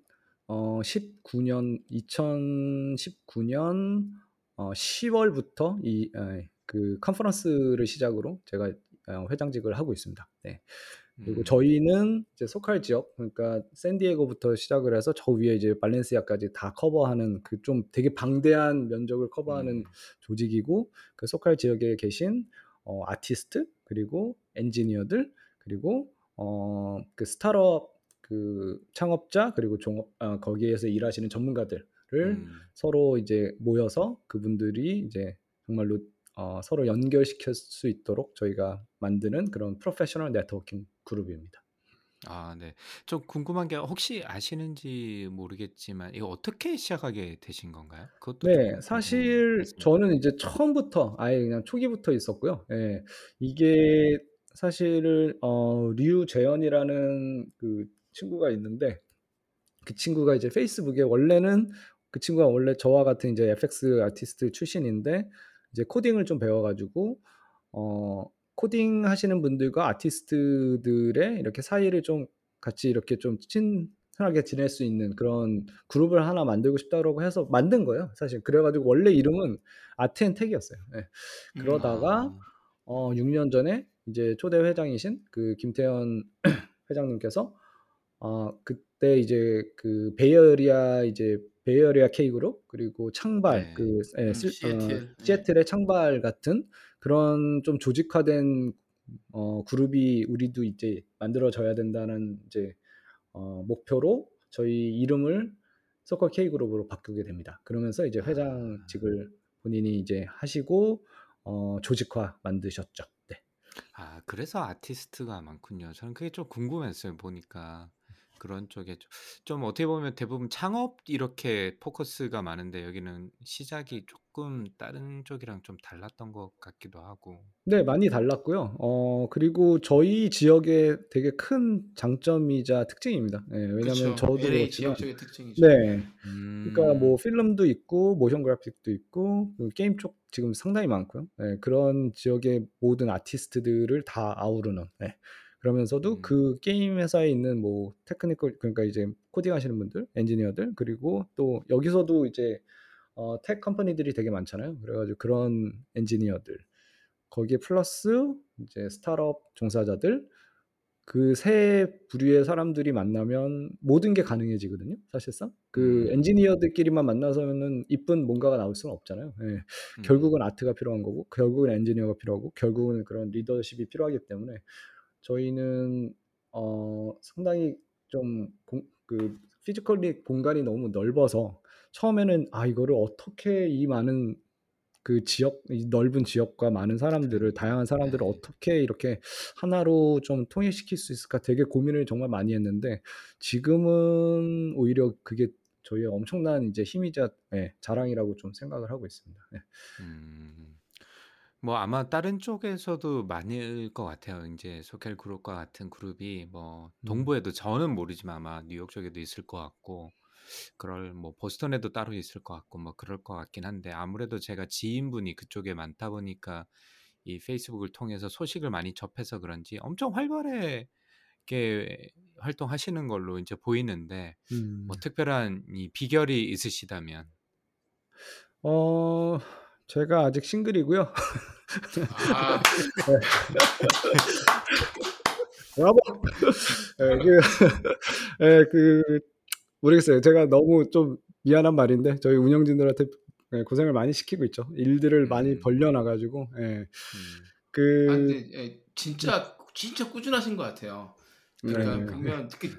어, 19 년 2019 년 어, 10 월부터 이그 컨퍼런스를 시작으로 제가 어, 회장직을 하고 있습니다. 네. 그리고 음. 저희는 이제 소칼 지역, 그러니까 샌디에고부터 시작을 해서 저 위에 이제 발렌시아까지 다 커버하는 그 좀 되게 방대한 면적을 커버하는 음. 조직이고 그 소칼 지역에 계신 어, 아티스트 그리고 엔지니어들 그리고 어, 그 스타트업 그 창업자 그리고 종업 어, 거기에서 일하시는 전문가들을 음. 서로 이제 모여서 그분들이 이제 정말로 어, 서로 연결시킬 수 있도록 저희가 만드는 그런 프로페셔널 네트워킹 그룹입니다. 아, 네. 좀 궁금한 게 혹시 아시는지 모르겠지만 이거 어떻게 시작하게 되신 건가요? 그것도 네, 사실 저는 이제 처음부터 아예 그냥 초기부터 있었고요. 예, 이게 사실은 어, 류재현이라는 그 친구가 있는데 그 친구가 이제 페이스북에 원래는 그 친구가 원래 저와 같은 이제 FX 아티스트 출신인데 이제 코딩을 좀 배워가지고 어, 코딩 하시는 분들과 아티스트들의 이렇게 사이를 좀 같이 이렇게 좀 친하게 지낼 수 있는 그런 그룹을 하나 만들고 싶다고 해서 만든 거예요. 사실 그래가지고 원래 이름은 Art and Tech이었어요. 예. 음. 그러다가 아, 어, 6년 전에 이제 초대 회장이신 그 김태현 회장님께서 어, 그때 이제 그 Bay Area 이제 Bay Area K 그룹 그리고 창발 네. 그 예, 음, 슬- 어, 시애틀. 예. 시애틀의 창발 같은 그런 좀 조직화된 어, 그룹이 우리도 이제 만들어져야 된다는 이제 어, 목표로 저희 이름을 서컬 K 그룹으로 바꾸게 됩니다. 그러면서 이제 아, 회장직을 본인이 이제 하시고 어, 조직화 만드셨죠. 네. 아, 그래서 아티스트가 많군요. 저는 그게 좀 궁금했어요. 보니까 그런 쪽에 좀, 좀 어떻게 보면 대부분 창업 이렇게 포커스가 많은데 여기는 시작이 조금 다른 쪽이랑 좀 달랐던 것 같기도 하고. 네, 많이 달랐고요. 어, 그리고 저희 지역의 되게 큰 장점이자 특징입니다. 예, 왜냐면 그쵸. 저도 LA 그렇지만, 지역적인 특징이죠. 네. 그러니까 뭐 음, 필름도 있고, 모션 그래픽도 있고, 게임 쪽 지금 상당히 많고요. 예, 그런 지역의 모든 아티스트들을 다 아우르는, 예. 그러면서도 음, 그 게임 회사에 있는 뭐 technical, 그러니까 이제 코딩 하시는 분들, 엔지니어들, 그리고 또 여기서도 이제 어, tech company들이 되게 많잖아요. 그래가지고 그런 엔지니어들, 거기에 플러스 이제 스타트업 종사자들 그 세 부류의 사람들이 만나면 모든 게 가능해지거든요. 사실상 그 음, 엔지니어들끼리만 만나서는 이쁜 뭔가가 나올 수는 없잖아요. 예. 음, 결국은 아트가 필요한 거고, 결국은 엔지니어가 필요하고, 결국은 그런 리더십이 필요하기 때문에 저희는 어, 상당히 좀그 physically 공간이 너무 넓어서 처음에는 아 이거를 어떻게 이 많은 그 지역 이 넓은 지역과 많은 사람들을 다양한 사람들을 네. 어떻게 이렇게 하나로 좀 통일시킬 수 있을까 되게 고민을 정말 많이 했는데 지금은 오히려 그게 저희의 엄청난 이제 힘이자 예, 자랑이라고 좀 생각을 하고 있습니다. 예. 음, 뭐 아마 다른 쪽에서도 많을 것 같아요. 인제 소셜 그룹과 같은 그룹이 뭐 음. 동부에도 저는 모르지만 아마 뉴욕 쪽에도 있을 것 같고 그럴 뭐 보스턴에도 따로 있을 것 같고 뭐 그럴 것 같긴 한데 아무래도 제가 지인분이 그쪽에 많다 보니까 이 페이스북을 통해서 소식을 많이 접해서 그런지 엄청 활발하게 활동하시는 걸로 인제 보이는데 음. 뭐 특별한 이 비결이 있으시다면? 어 제가 아직 싱글이고요. 아. 네. 브라보. 예그예그 모르겠어요. 제가 너무 좀 미안한 말인데 저희 운영진들한테 예 고생을 많이 시키고 있죠. 일들을 많이 음. 벌려 놔 가지고 예. 음. 아그 근데 예 진짜 진짜 꾸준하신 것 같아요. 그러니까 네. 보면 특히 네.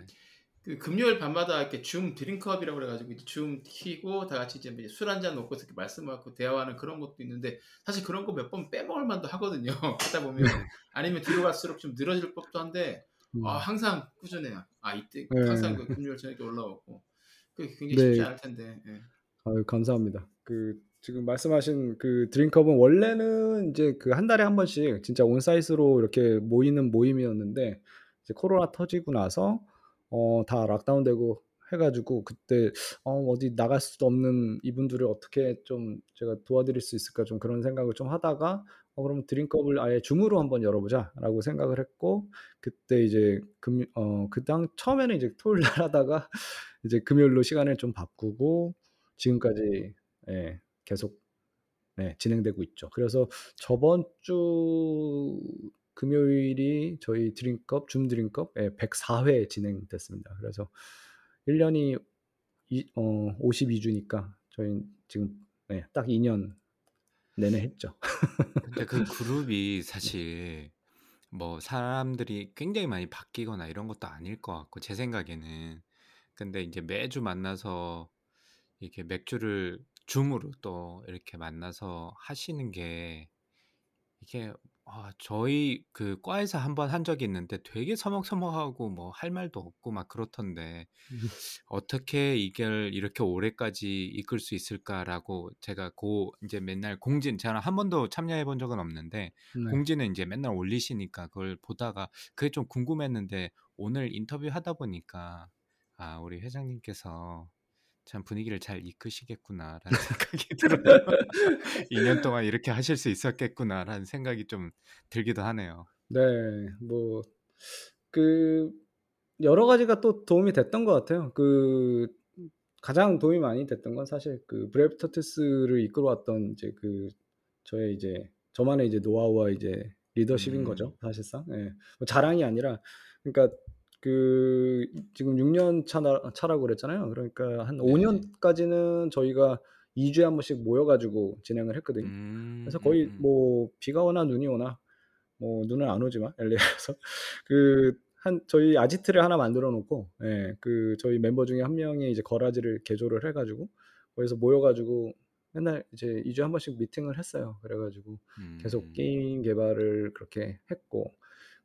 그 금요일 밤마다 이렇게 Zoom drink-up이라고 그래 가지고 이제 줌 켜고 다 같이 이제 뭐술한잔 놓고 이렇게 말씀하고 대화하는 그런 것도 있는데 사실 그런 거 몇 번 빼먹을 만도 하거든요. 하다 보면 네. 아니면 뒤로 갈수록 좀 늘어질 법도 한데 음. 아 항상 꾸준해요. 아 이때 네. 항상 그 금요일 저녁에 올라오고 그게 굉장히 네. 쉽지 않을 텐데. 예. 아유 감사합니다. 그 지금 말씀하신 그 drink-up은 원래는 인제 그 한 달에 한 번씩 진짜 on-site로 이렇게 모이는 모임이었는데 이제 코로나 터지고 나서 어 다 락다운되고 해 가지고 그때 어 '어디 나갈 수도 없는 이분들을 어떻게 좀 제가 도와드릴 수 있을까?' 좀 그런 생각을 좀 하다가 '어 그럼 드링크업을 아예 줌으로 한번 열어 보자.'라고 생각을 했고 그때 이제 금요 어그당 처음에는 이제 토요일 날 하다가 이제 금요일로 시간을 좀 바꾸고 지금까지 예 계속 네 진행되고 있죠. 그래서 저번 주 금요일이 저희 drink-up Zoom 예 104회 진행됐습니다. 그래서 1 년이 이 어 52주니까 저희는 지금 네 딱 2년 내내 했죠. 근데 그 그룹이 사실 뭐 사람들이 굉장히 많이 바뀌거나 이런 것도 아닐 것 같고 제 생각에는. 근데 인제 매주 만나서 이렇게 맥주를 줌으로 또 이렇게 만나서 하시는 게 이게 아 저희 그 과에서 한번 한 적이 있는데 되게 서먹서먹하고 뭐 할 말도 없고 막 그렇던데 음. '어떻게 이걸 이렇게 오래까지 이끌 수 있을까?'라고 제가 고 인제 맨날 공지는 제가 한 번도 참여해 본 적은 없는데 네. 공지는 인제 맨날 올리시니까 그걸 보다가 그게 좀 궁금했는데 오늘 인터뷰하다 보니까 '아 우리 회장님께서 참 분위기를 잘 이끄시겠구나.'라는 생각이 들어요. '이 년 동안 이렇게 하실 수 있었겠구나.'라는 생각이 좀 들기도 하네요. 네. 뭐 그 여러 가지가 또 도움이 됐던 것 같아요. 그 가장 도움이 많이 됐던 건 사실 그 Brave Turtles를 이끌어 왔던 이제 그 저의 이제 저만의 이제 노하우와 이제 리더십인 음. 거죠, 사실상. 예. 뭐 자랑이 아니라 그러니까 그 지금 6년 차나 차라고 그랬잖아요. 그러니까 한5 네. 년까지는 저희가 2 주에 한 번씩 모여 가지고 진행을 했거든요. 음. 그래서 거의 음음. 뭐 비가 오나 눈이 오나 뭐 눈은 안 오지만 LA에서 그 한 저희 아지트를 하나 만들어 놓고 예 그 저희 멤버 중에 한 명이 이제 거라지를 개조를 해 가지고 거기서 모여 가지고 맨날 이제 2 주에 한 번씩 미팅을 했어요. 그래 가지고 계속 음. 게임 개발을 그렇게 했고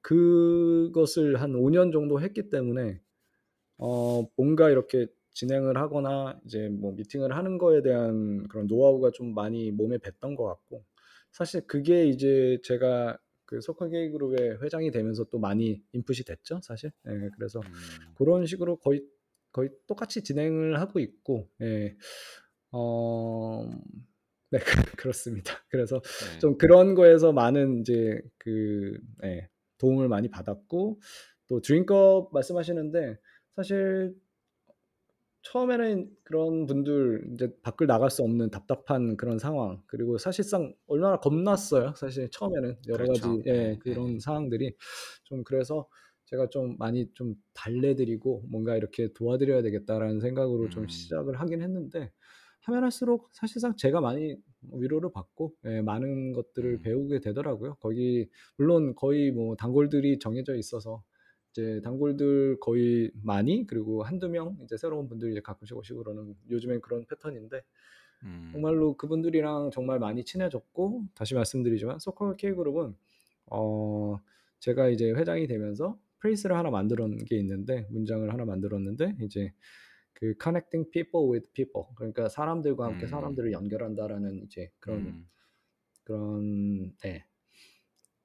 그것을 한 5년 정도 했기 때문에 어 뭔가 이렇게 진행을 하거나 이제 뭐 미팅을 하는 거에 대한 그런 노하우가 좀 많이 몸에 뱄던 것 같고 사실 그게 이제 제가 그 게이 그룹의 회장이 되면서 또 많이 인풋이 됐죠, 사실. 예. 그래서 음. 고런 식으로 거의 거의 똑같이 진행을 하고 있고 예. 어 네 그렇습니다. 그래서 네. 좀 그런 거에서 많은 이제 그 예 도움을 많이 받았고 또 drink-up 말씀하시는데 사실 처음에는 그런 분들 인제 밖을 나갈 수 없는 답답한 그런 상황 그리고 사실상 얼마나 겁났어요. 사실 처음에는 여러 가지 그렇죠. 예예 그런 예. 상황들이 좀 그래서 제가 좀 많이 좀 달래 드리고 '뭔가 이렇게 도와드려야 되겠다.'라는 생각으로 좀 음. 시작을 하긴 했는데 하면 할수록 사실상 제가 많이 위로를 받고 예 많은 것들을 음. 배우게 되더라고요. 거기 물론 거의 뭐 단골들이 정해져 있어서 이제 단골들 거의 많이 그리고 1-2명 이제 새로운 분들이 이제 가끔씩 오시고 그러는 요즘엔 그런 패턴인데 음. 정말로 그분들이랑 정말 많이 친해졌고 다시 말씀드리지만 소컬 K그룹은 어 제가 이제 회장이 되면서 프레이스를 하나 놓은 게 있는데 문장을 하나 만들었는데 이제 그 "Connecting people with people." 그러니까 '사람들과 함께 음. 사람들을 연결한다.'라는 이제 그런 음. 그런 네.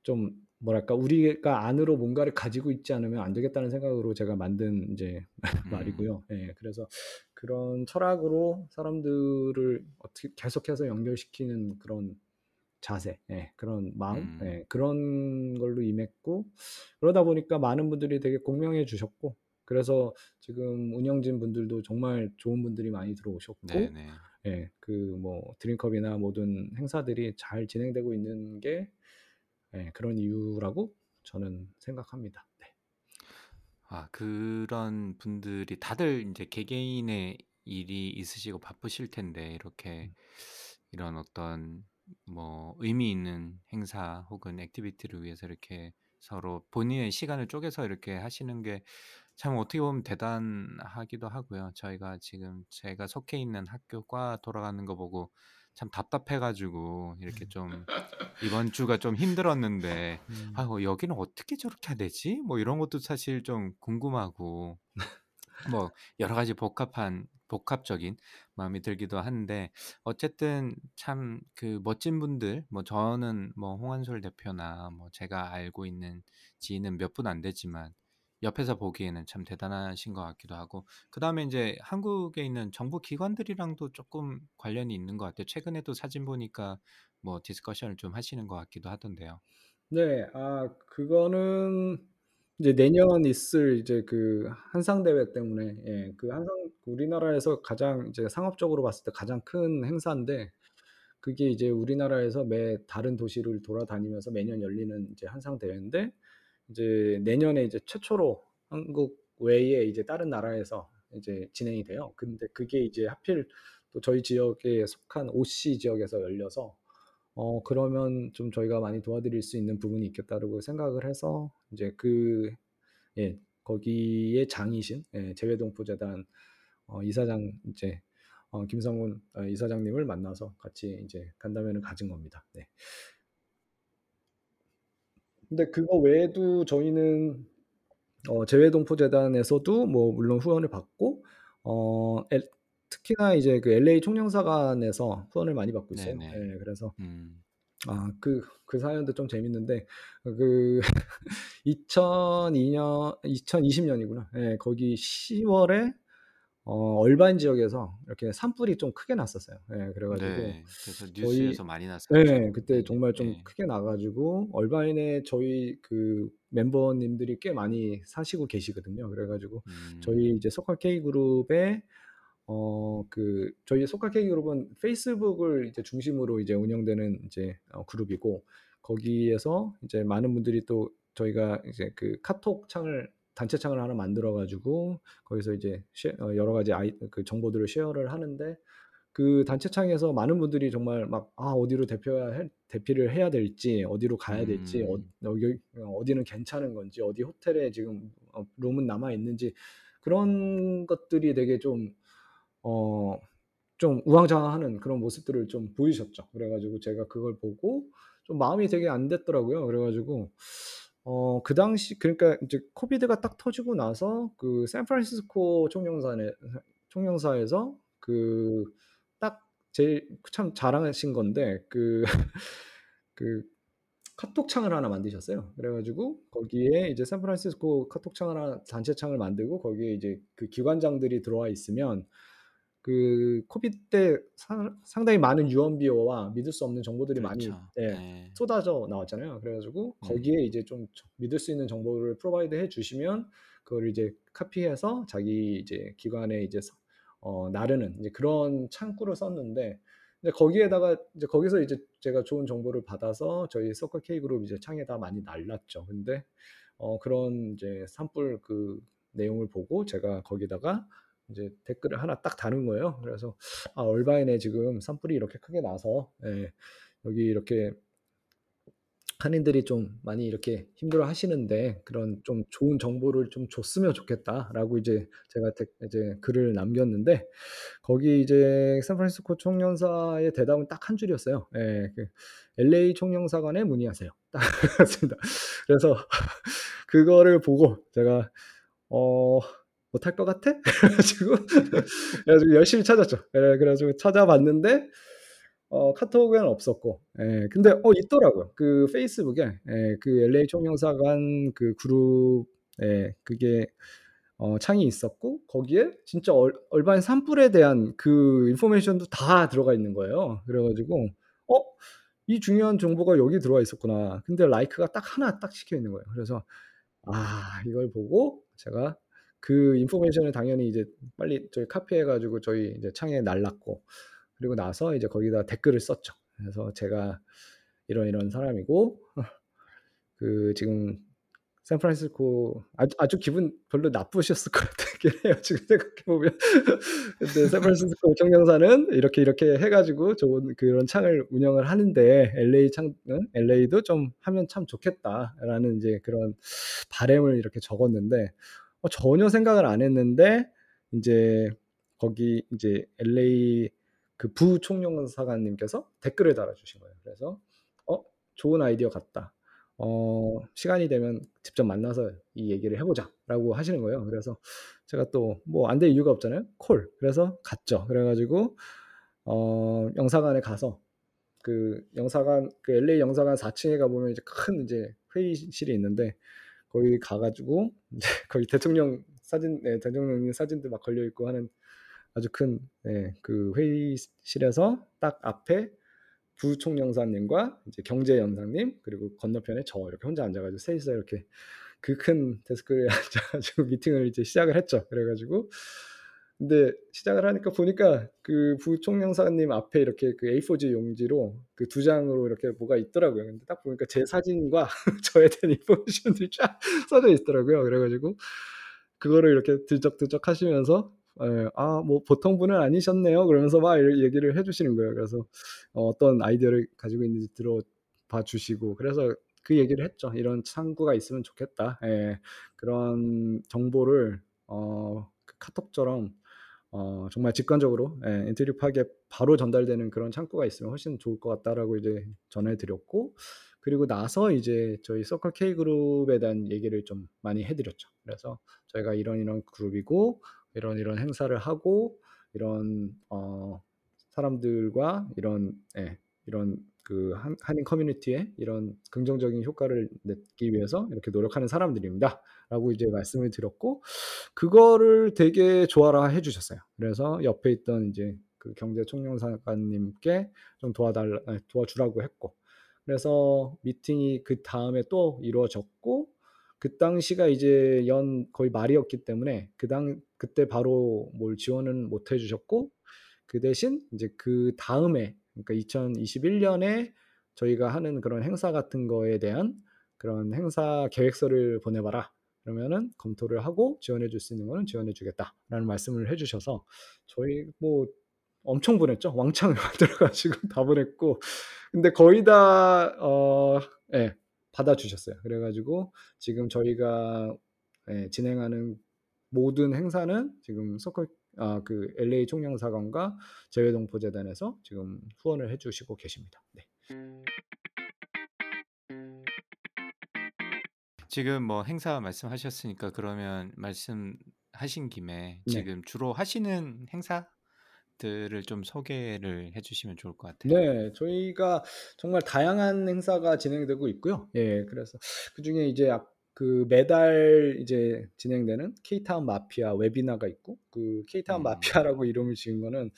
좀 뭐랄까 우리가 안으로 뭔가를 가지고 있지 않으면 안 되겠다는 생각으로 제가 만든 이제 음. 말이고요. 예. 그래서 그런 철학으로 사람들을 어떻게 계속해서 연결시키는 그런 자세, 예, 그런 마음, 음. 예, 그런 걸로 임했고 그러다 보니까 많은 분들이 되게 공명해 주셨고 그래서 지금 운영진 분들도 정말 좋은 분들이 많이 들어오셨고 네네. 예, 그 뭐 드림컵이나 모든 행사들이 잘 진행되고 있는 게 예, 그런 이유라고 저는 생각합니다. 네. 아 그런 분들이 다들 이제 개개인의 일이 있으시고 바쁘실 텐데 이렇게 음. 이런 어떤 뭐 의미 있는 행사 혹은 activity를 위해서 이렇게 서로 본인의 시간을 쪼개서 이렇게 하시는 게 참 어떻게 보면 대단하기도 하고요. 저희가 지금 제가 속해 있는 학교가 돌아가는 거 보고 참 답답해 가지고 이렇게 좀 이번 주가 좀 힘들었는데 음. '아 뭐 여기는 어떻게 저렇게 해야 되지?' 뭐 이런 것도 사실 좀 궁금하고 뭐 여러 가지 복합한 복합적인 마음이 들기도 한데 어쨌든 참 그 멋진 분들 뭐 저는 뭐 홍한솔 대표나 뭐 제가 알고 있는 지인은 몇 분 안 되지만 옆에서 보기에는 참 대단하신 것 같기도 하고 그다음에 인제 한국에 있는 정부 기관들이랑도 쪼끔 관련이 있는 것 같아요. 최근에도 사진 보니까 뭐 discussion을 좀 하시는 것 같기도 하던데요. 네. 아 그거는 이제 내년 있을 이제 그 한상 대회 때문에 예 그 한상 우리나라에서 가장 이제 상업적으로 봤을 때 가장 큰 행사인데 그게 이제 우리나라에서 매 다른 도시를 돌아다니면서 매년 열리는 이제 한상 대회인데 이제 내년에 이제 최초로 한국 외에 이제 다른 나라에서 이제 진행이 돼요. 근데 그게 이제 하필 또 저희 지역에 속한 OC 지역에서 열려서 어 그러면 좀 저희가 많이 도와드릴 수 있는 부분이 있겠다라고 생각을 해서 이제 그 예 거기에 장이신 예 재외동포재단 어 이사장 이제 어 김성훈 어 이사장님을 만나서 같이 이제 간담회를 가진 겁니다. 네. 근데 그거 외에도 저희는 어 재외동포재단에서도 뭐 물론 후원을 받고 어 엘 특히나 이제 그 LA 총영사관에서 후원을 많이 받고 있어요. 네네. 예 그래서 음. 아그그 사연도 좀 재밌는데 어그 2002년 2020 년이구나. 예 거기 10 월에 어 얼바인 지역에서 이렇게 산불이 좀 크게 났었어요. 예 그래 가지고 네. 그래서 저희 뉴스에서 많이 예 났었죠. 그때 네네. 정말 좀 예. 크게 나 가지고 얼바인에 저희 그 멤버님들이 꽤 많이 사시고 계시거든요. 그래 가지고 저희 음. 이제 소카 K그룹에 어 그 저희 소카 K그룹은 페이스북을 이제 중심으로 이제 운영되는 이제 어 그룹이고 거기에서 이제 많은 분들이 또 저희가 이제 그 카톡 창을 단체 창을 하나 만들어 가지고 거기서 이제 쉐어 여러 가지 아이 그 정보들을 쉐어를 하는데 그 단체 창에서 많은 분들이 정말 막 아 어디로 대표해야 할 대피를 해야 될지 어디로 가야 될지 어 음. 여기 어디는 괜찮은 건지 어디 호텔에 지금 어 룸은 남아 있는지 그런 것들이 되게 좀 어 좀 우왕좌왕하는 그런 모습들을 좀 보이셨죠. 그래 가지고 제가 그걸 보고 좀 마음이 되게 안 됐더라고요. 그래 가지고 어 그 당시 그러니까 이제 COVID가 딱 터지고 나서 그 샌프란시스코 총영사에 총영사에서 그 딱 제일 참 잘하신 건데 그 그 카톡 창을 하나 만드셨어요. 그래 가지고 거기에 이제 샌프란시스코 카톡 창을 하나 단체 창을 만들고 거기에 이제 그 기관장들이 들어와 있으면 그 COVID 때 상 상당히 많은 유언 비어와 믿을 수 없는 정보들이 많이 그렇죠. 예 예. 쏟아져 나왔잖아요. 그래 가지고 음. 거기에 이제 좀저 믿을 수 있는 정보를 provide 해 주시면 그거를 이제 카피해서 자기 이제 기관에 이제 서어 나르는 이제 그런 창구를 썼는데 이제 거기에다가 이제 거기서 이제 제가 좋은 정보를 받아서 저희 소카 K그룹 이제 창에다 많이 날랐죠. 근데 어 그런 이제 산불 그 내용을 보고 제가 거기다가 이제 댓글을 하나 딱 다는 거예요. 그래서 아 얼바인에 지금 산불이 이렇게 크게 나서 예 여기 이렇게 한인들이 좀 많이 이렇게 힘들어 하시는데 그런 좀 좋은 정보를 좀 줬으면 좋겠다라고 이제 제가 댓 이제 글을 남겼는데 거기 이제 샌프란시스코 총영사의 대답은 딱 한 줄이었어요. 예 그 "LA 총영사관에 문의하세요." 딱 그랬습니다. 그래서 그거를 보고 제가 어' 못할 것 같아?' 그래 가지고 그래 가지고 열심히 찾았죠. 예 그래 가지고 찾아봤는데 어 카톡에는 없었고 예 근데 어 있더라고요. 그 페이스북에 예 그 LA 총영사관 그 그룹에 그게 어 창이 있었고 거기에 진짜 얼 얼바인 산불에 대한 그 인포메이션도 다 들어가 있는 거예요. 그래 가지고 '어 이 중요한 정보가 여기 들어와 있었구나.' 근데 라이크가 딱 하나 딱 찍혀 있는 거예요. 그래서 아 이걸 보고 제가 그 인포메이션을 당연히 이제 빨리 저희 카피해 가지고 저희 이제 창에 날랐고 그리고 나서 이제 거기다 댓글을 썼죠. 그래서 제가 이런 이런 사람이고 그 지금 샌프란시스코 아주 아주 기분 별로 나쁘셨을 것 같긴 해요. 지금 생각해 보면. 근데 샌프란시스코 총영사는 이렇게 이렇게 해 가지고 좋은 그런 창을 운영을 하는데 LA 창 응? LA도 좀 하면 참 좋겠다라는 이제 그런 바람을 이렇게 적었는데 어 전혀 생각을 안 했는데 인제 거기 이제 LA 그 부총영사관님께서 댓글을 달아주신 거예요. 그래서 "어 좋은 아이디어 같다. 어 시간이 되면 직접 만나서 이 얘기를 해 보자."라고 하시는 거예요. 그래서 제가 또 뭐 안 될 이유가 없잖아요. 콜. 그래서 갔죠. 그래 가지고 어 영사관에 가서 그 영사관 그 LA 영사관 4 층에 가 보면 이제 큰 이제 회의실이 있는데 거기 가 가지고 이제 거기 대통령 사진 네 대통령님 사진도 막 걸려 있고 하는 아주 큰예그 회의실에서 딱 앞에 부총영사님과 이제 경제연사님 그리고 건너편에 저 이렇게 혼자 앉아 가지고 셋이서 이렇게 그 큰 데스크에 앉아 가지고 미팅을 이제 시작을 했죠. 그래 가지고 근데 시작을 하니까 보니까 그 부총영사님 앞에 이렇게 그 A4지 용지로 그 두 장으로 이렇게 뭐가 있더라고요. 근데 딱 보니까 제 사진과 저에 대한 인포메이션들이 쫙 써져 있더라고요. 그래 가지고 그거를 이렇게 들적들적 하시면서 예 "아 뭐 보통 분은 아니셨네요." 그러면서 막 얘기를 해 주시는 거예요. 그래서 어 어떤 아이디어를 가지고 있는지 들어봐 주시고 그래서 그 얘기를 했죠. "이런 창구가 있으면 좋겠다." 예. 그런 정보를 어 그 카톡처럼 어 정말 직관적으로 예 인터뷰 파기에 바로 전달되는 그런 창구가 있으면 훨씬 좋을 것 같다라고 이제 전해 드렸고 그리고 나서 이제 저희 서클 K 그룹에 대한 얘기를 좀 많이 해 드렸죠. 그래서 저희가 이런 이런 그룹이고 이런 이런 행사를 하고 이런 어 사람들과 이런 예 이런 그 한 한인 커뮤니티에 이런 긍정적인 효과를 냈기 위해서 이렇게 노력하는 사람들입니다."라고 이제 말씀을 드렸고 그거를 되게 좋아라 해 주셨어요. 그래서 옆에 있던 이제 그 경제총영사관님께 좀 도와달라 예 도와주라고 했고 그래서 미팅이 그 다음에 또 이루어졌고 그 당시가 이제 연 거의 말이었기 때문에 그 당 그때 바로 뭘 지원은 못 해 주셨고 그 대신 이제 그 다음에 그러니까 2021년에 저희가 하는 그런 행사 같은 거에 대한 그런 "행사 계획서를 보내 봐라. 그러면은 검토를 하고 지원해 줄 수 있는 거는 지원해 주겠다."라는 말씀을 해 주셔서 저희 뭐 엄청 보냈죠. 왕창 만들어 가지고 다 보냈고 근데 거의 다 어 예 받아 주셨어요. 그래 가지고 지금 저희가 예 진행하는 모든 행사는 지금 서클 아 그 LA 총영사관과 재외동포재단에서 지금 후원을 해 주시고 계십니다. 네. 지금 뭐 행사 말씀하셨으니까 그러면 말씀하신 김에 네. 지금 주로 하시는 행사 들을 좀 소개를 해 주시면 좋을 것 같아요. 네. 저희가 정말 다양한 행사가 진행되고 있고요. 예 그래서 그 중에 이제 약 그 매달 이제 진행되는 K타운 마피아 웨비나가 있고 그 K타운 음. 마피아라고 이름을 지은 거는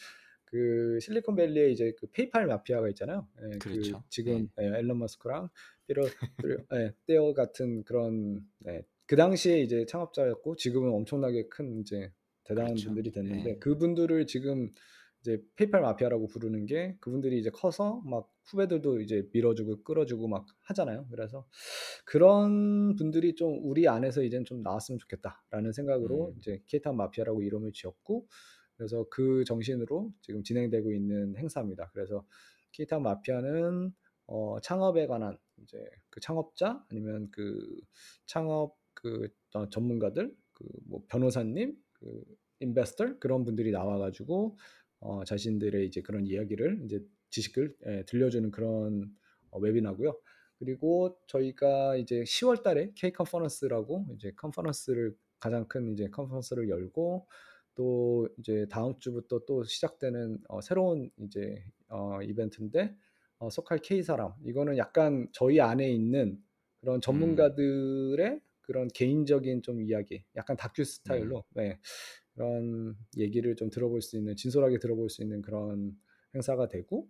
그 실리콘밸리에 이제 그 페이팔 마피아가 있잖아요. 예그 그렇죠. 네. 지금 예 일론 머스크랑 들 예 떼어 같은 그런 네그 당시에 이제 창업자였고 지금은 엄청나게 큰 이제 대단한 그렇죠. 분들이 됐는데 네. 그분들을 지금 이제 페이팔 마피아라고 부르는 게 그분들이 이제 커서 막 후배들도 이제 밀어 주고 끌어 주고 막 하잖아요. 그래서 '그런 분들이 좀 우리 안에서 이제는 좀 나왔으면 좋겠다.'라는 생각으로 음. 이제 K타운 마피아라고 이름을 지었고 그래서 그 정신으로 지금 진행되고 있는 행사입니다. 그래서 K타운 마피아는 어 창업에 관한 이제 그 창업자 아니면 그 창업 그어 전문가들 그 뭐 변호사님 그 investor 그런 분들이 나와 가지고 어 자신들의 이제 그런 이야기를 이제 지식을 예 들려주는 그런 어 webinar고요. 그리고 저희가 이제 10월 달에 K 컨퍼런스라고 이제 컨퍼런스를 가장 큰 이제 컨퍼런스를 열고 또 이제 다음 주부터 또 시작되는 어, 새로운 이제 어, 이벤트인데 어, 소칼 K 사람 이거는 약간 저희 안에 있는 그런 음. 전문가들의 그런 개인적인 좀 이야기, 약간 다큐 음. 스타일로 네, 그런 얘기를 좀 들어볼 수 있는 진솔하게 들어볼 수 있는 그런 행사가 되고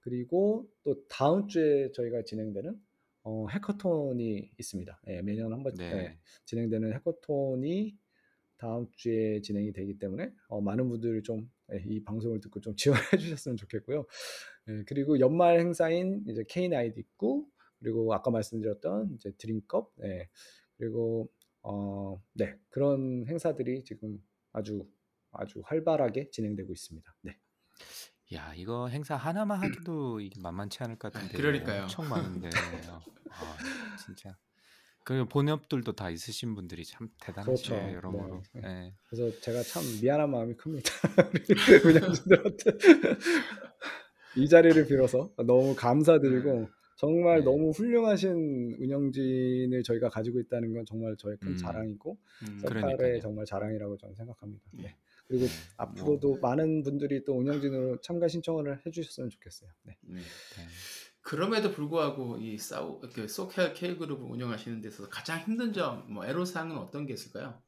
그리고 또 다음 주에 저희가 진행되는 어, 해커톤이 있습니다. 예, 매년 한 번 네. 예, 진행되는 해커톤이 다음 주에 진행이 되기 때문에 어, 많은 분들이 좀 이 방송을 듣고 좀 지원해 주셨으면 좋겠고요. 예, 그리고 연말 행사인 이제 K9 있고 그리고 아까 말씀드렸던 이제 드림컵 예, 그리고 어, 네 그런 행사들이 지금 아주 아주 활발하게 진행되고 있습니다. 네. 야, 이거 행사 하나만 하기도 이게 만만치 않을 것 아, 같은데 그러니까요. 엄청 많은데 어, 아, 진짜 그 본업들도 다 있으신 분들이 참 그렇죠. 대단하시네요, 여러모로. 네. 예. 그래서 제가 참 미안한 마음이 큽니다. 우리 운영진들한테 이 자리를 빌어서 너무 감사드리고 정말 네. 너무 훌륭하신 운영진을 저희가 가지고 있다는 건 정말 저의 큰 음. 자랑이고 음, 서칼의 그러니까요. 정말 자랑이라고 저는 생각합니다. 네. 네. 그리고 네, 앞으로도 뭐, 많은 분들이 또 운영진으로 참가 신청을 해주셨으면 좋겠어요. 네. 네. 네. 그럼에도 불구하고 이 사우 그 소켈 K 그룹을 운영하시는 데서 가장 힘든 점, 뭐 애로사항은 어떤 게 있을까요?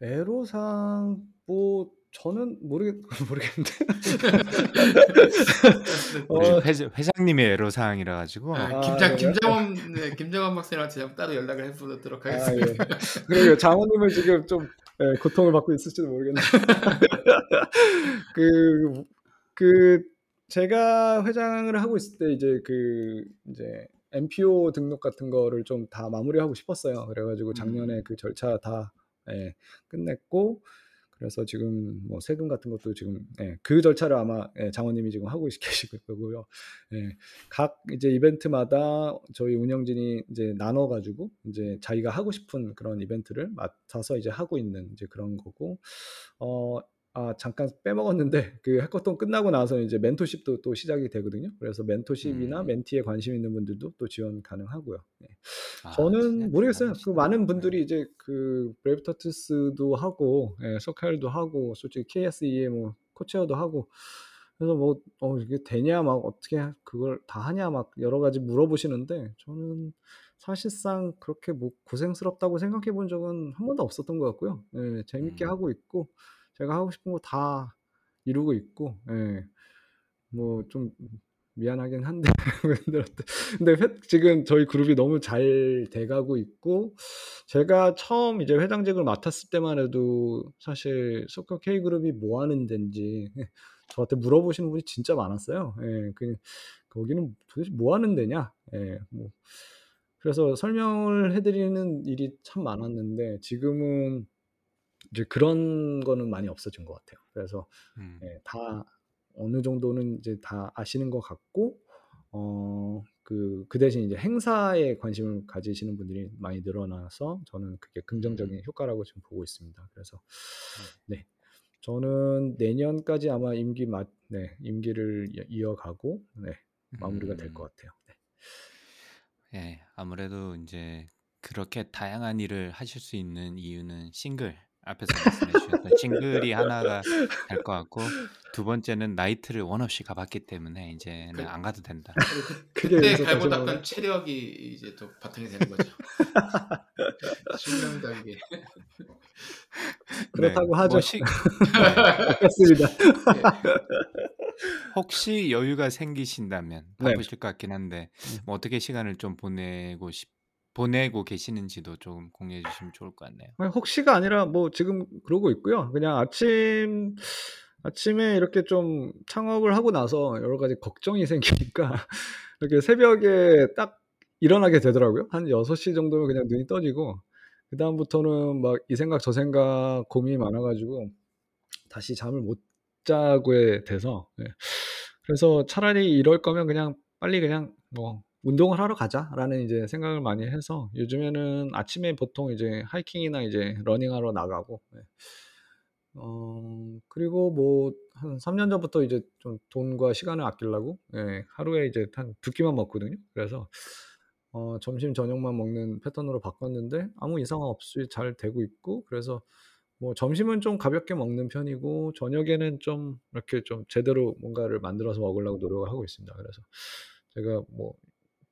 애로상 뭐 저는 모르겠 모르겠는데. 우리 어, 회, 회장님의 애로 사항이라 가지고 아, 아, 김장 그래요? 김장원 네, 김장원 박사님한테 제가 따로 연락을 해보도록 아, 하겠습니다. 예. 그러게요. 장모님은 지금 좀 예, 고통을 받고 있을지도 모르겠는데. 그, 그, 제가 회장을 하고 있을 때 이제 그, 이제 MPO 등록 같은 거를 좀 다 마무리하고 싶었어요. 그래가지고 작년에 음. 그 절차 다 예, 끝냈고, 그래서 지금 뭐 세금 같은 것도 지금 예, 그 절차를 아마 예, 장모님이 지금 하고 계실 거고요. 예, 각 이제 이벤트마다 저희 운영진이 이제 나눠 가지고 이제 자기가 하고 싶은 그런 이벤트를 맡아서 이제 하고 있는 이제 그런 거고 어 아 잠깐 빼먹었는데 그 해커톤 끝나고 나서 이제 멘토십도 또 시작이 되거든요. 그래서 멘토십이나 음. 멘티에 관심 있는 분들도 또 지원 가능하고요. 네. 아, 저는 모르겠어요. 그. 많은 네. 분들이 이제 그 브레이브 터트스도 하고 예, 소칼도 하고 솔직히 KSE의 뭐 코체어도 하고 그래서 뭐 어, 이게 되냐 막 어떻게 그걸 다 하냐 막 여러 가지 물어보시는데 저는 사실상 그렇게 뭐 고생스럽다고 생각해 본 적은 한 번도 없었던 것 같고요. 예, 재밌게 음. 하고 있고 제가 하고 싶은 거 다 이루고 있고 예, 뭐 좀 미안하긴 한데 근데 회- 지금 저희 그룹이 너무 잘 돼가고 있고 제가 처음 이제 회장직을 맡았을 때만 해도 사실 소커 K 그룹이 뭐 하는 데인지 저한테 물어보시는 분이 진짜 많았어요. 예, 그 거기는 도대체 뭐 하는 데냐? 예, 뭐 그래서 설명을 해드리는 일이 참 많았는데 지금은 이제 그런 거는 많이 없어진 것 같아요. 그래서 음. 예, 다 어느 정도는 이제 다 아시는 것 같고 어, 그, 그 대신 이제 행사에 관심을 가지시는 분들이 많이 늘어나서 저는 그게 긍정적인 음. 효과라고 지금 보고 있습니다. 그래서 네. 저는 내년까지 아마 임기 맞, 네, 임기를 이- 이어가고 네, 마무리가 될것 음. 같아요. 네. 예, 아무래도 이제 그렇게 다양한 일을 하실 수 있는 이유는 싱글 앞에서 말씀해 주셨던 싱글이 하나가 될 것 같고 두 번째는 나이트를 원 없이 가봤기 때문에 이제는 그- 안 가도 된다. 그때 갈고 닦은. 체력이 이제 또 바탕이 되는 거죠. 이게. 그렇다고 네, 하죠. 뭐 시- 네, 맞습니다. 혹시 여유가 생기신다면 네. 바쁘실 것 같긴 한데 음. 뭐 어떻게 시간을 좀 보내고 싶 보내고 계시는지도 좀 공유해 주시면 좋을 것 같네요. 아니, 혹시가 아니라 뭐 지금 그러고 있고요. 그냥 아침 아침에 이렇게 좀 창업을 하고 나서 여러 가지 걱정이 생기니까 이렇게 새벽에 딱 일어나게 되더라고요. 한 6시 정도면 그냥 눈이 떠지고 그다음부터는 막 이 생각 저 생각 고민이 많아 가지고 다시 잠을 못 자게 돼서 예. 그래서 차라리 이럴 거면 그냥 빨리 그냥 뭐 운동을 하러 가자라는 이제 생각을 많이 해서 요즘에는 아침에 보통 이제 하이킹이나 이제 러닝하러 나가고 예. 어 그리고 뭐 한 3년 전부터 이제 좀 돈과 시간을 아끼려고 예, 하루에 이제 한두 끼만 먹거든요. 그래서 어 점심 저녁만 먹는 패턴으로 바꿨는데 아무 이상 없이 잘 되고 있고 그래서 뭐 점심은 좀 가볍게 먹는 편이고 저녁에는 좀 이렇게 좀 제대로 뭔가를 만들어서 먹으려고 노력을 하고 있습니다. 그래서 제가 뭐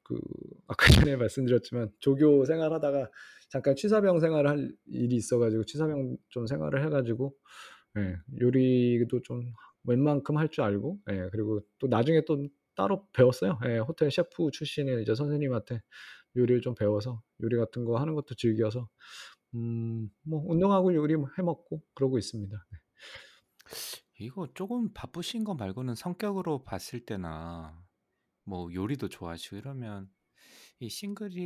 그 아까 전에 말씀드렸지만 조교 생활하다가 잠깐 취사병 생활을 할 일이 있어 가지고 취사병 좀 생활을 해 가지고 예 요리도 좀 웬만큼 할 줄 알고 예 그리고 또 나중에 또 따로 배웠어요. 예 호텔 셰프 출신의 이제 선생님한테 요리를 좀 배워서 요리 같은 거 하는 것도 즐겨서 음 뭐 운동하고 요리 뭐해 먹고 그러고 있습니다. 네. 이거 쪼금 바쁘신 거 말고는 성격으로 봤을 때나 뭐 요리도 좋아하시고 이러면 이 싱글이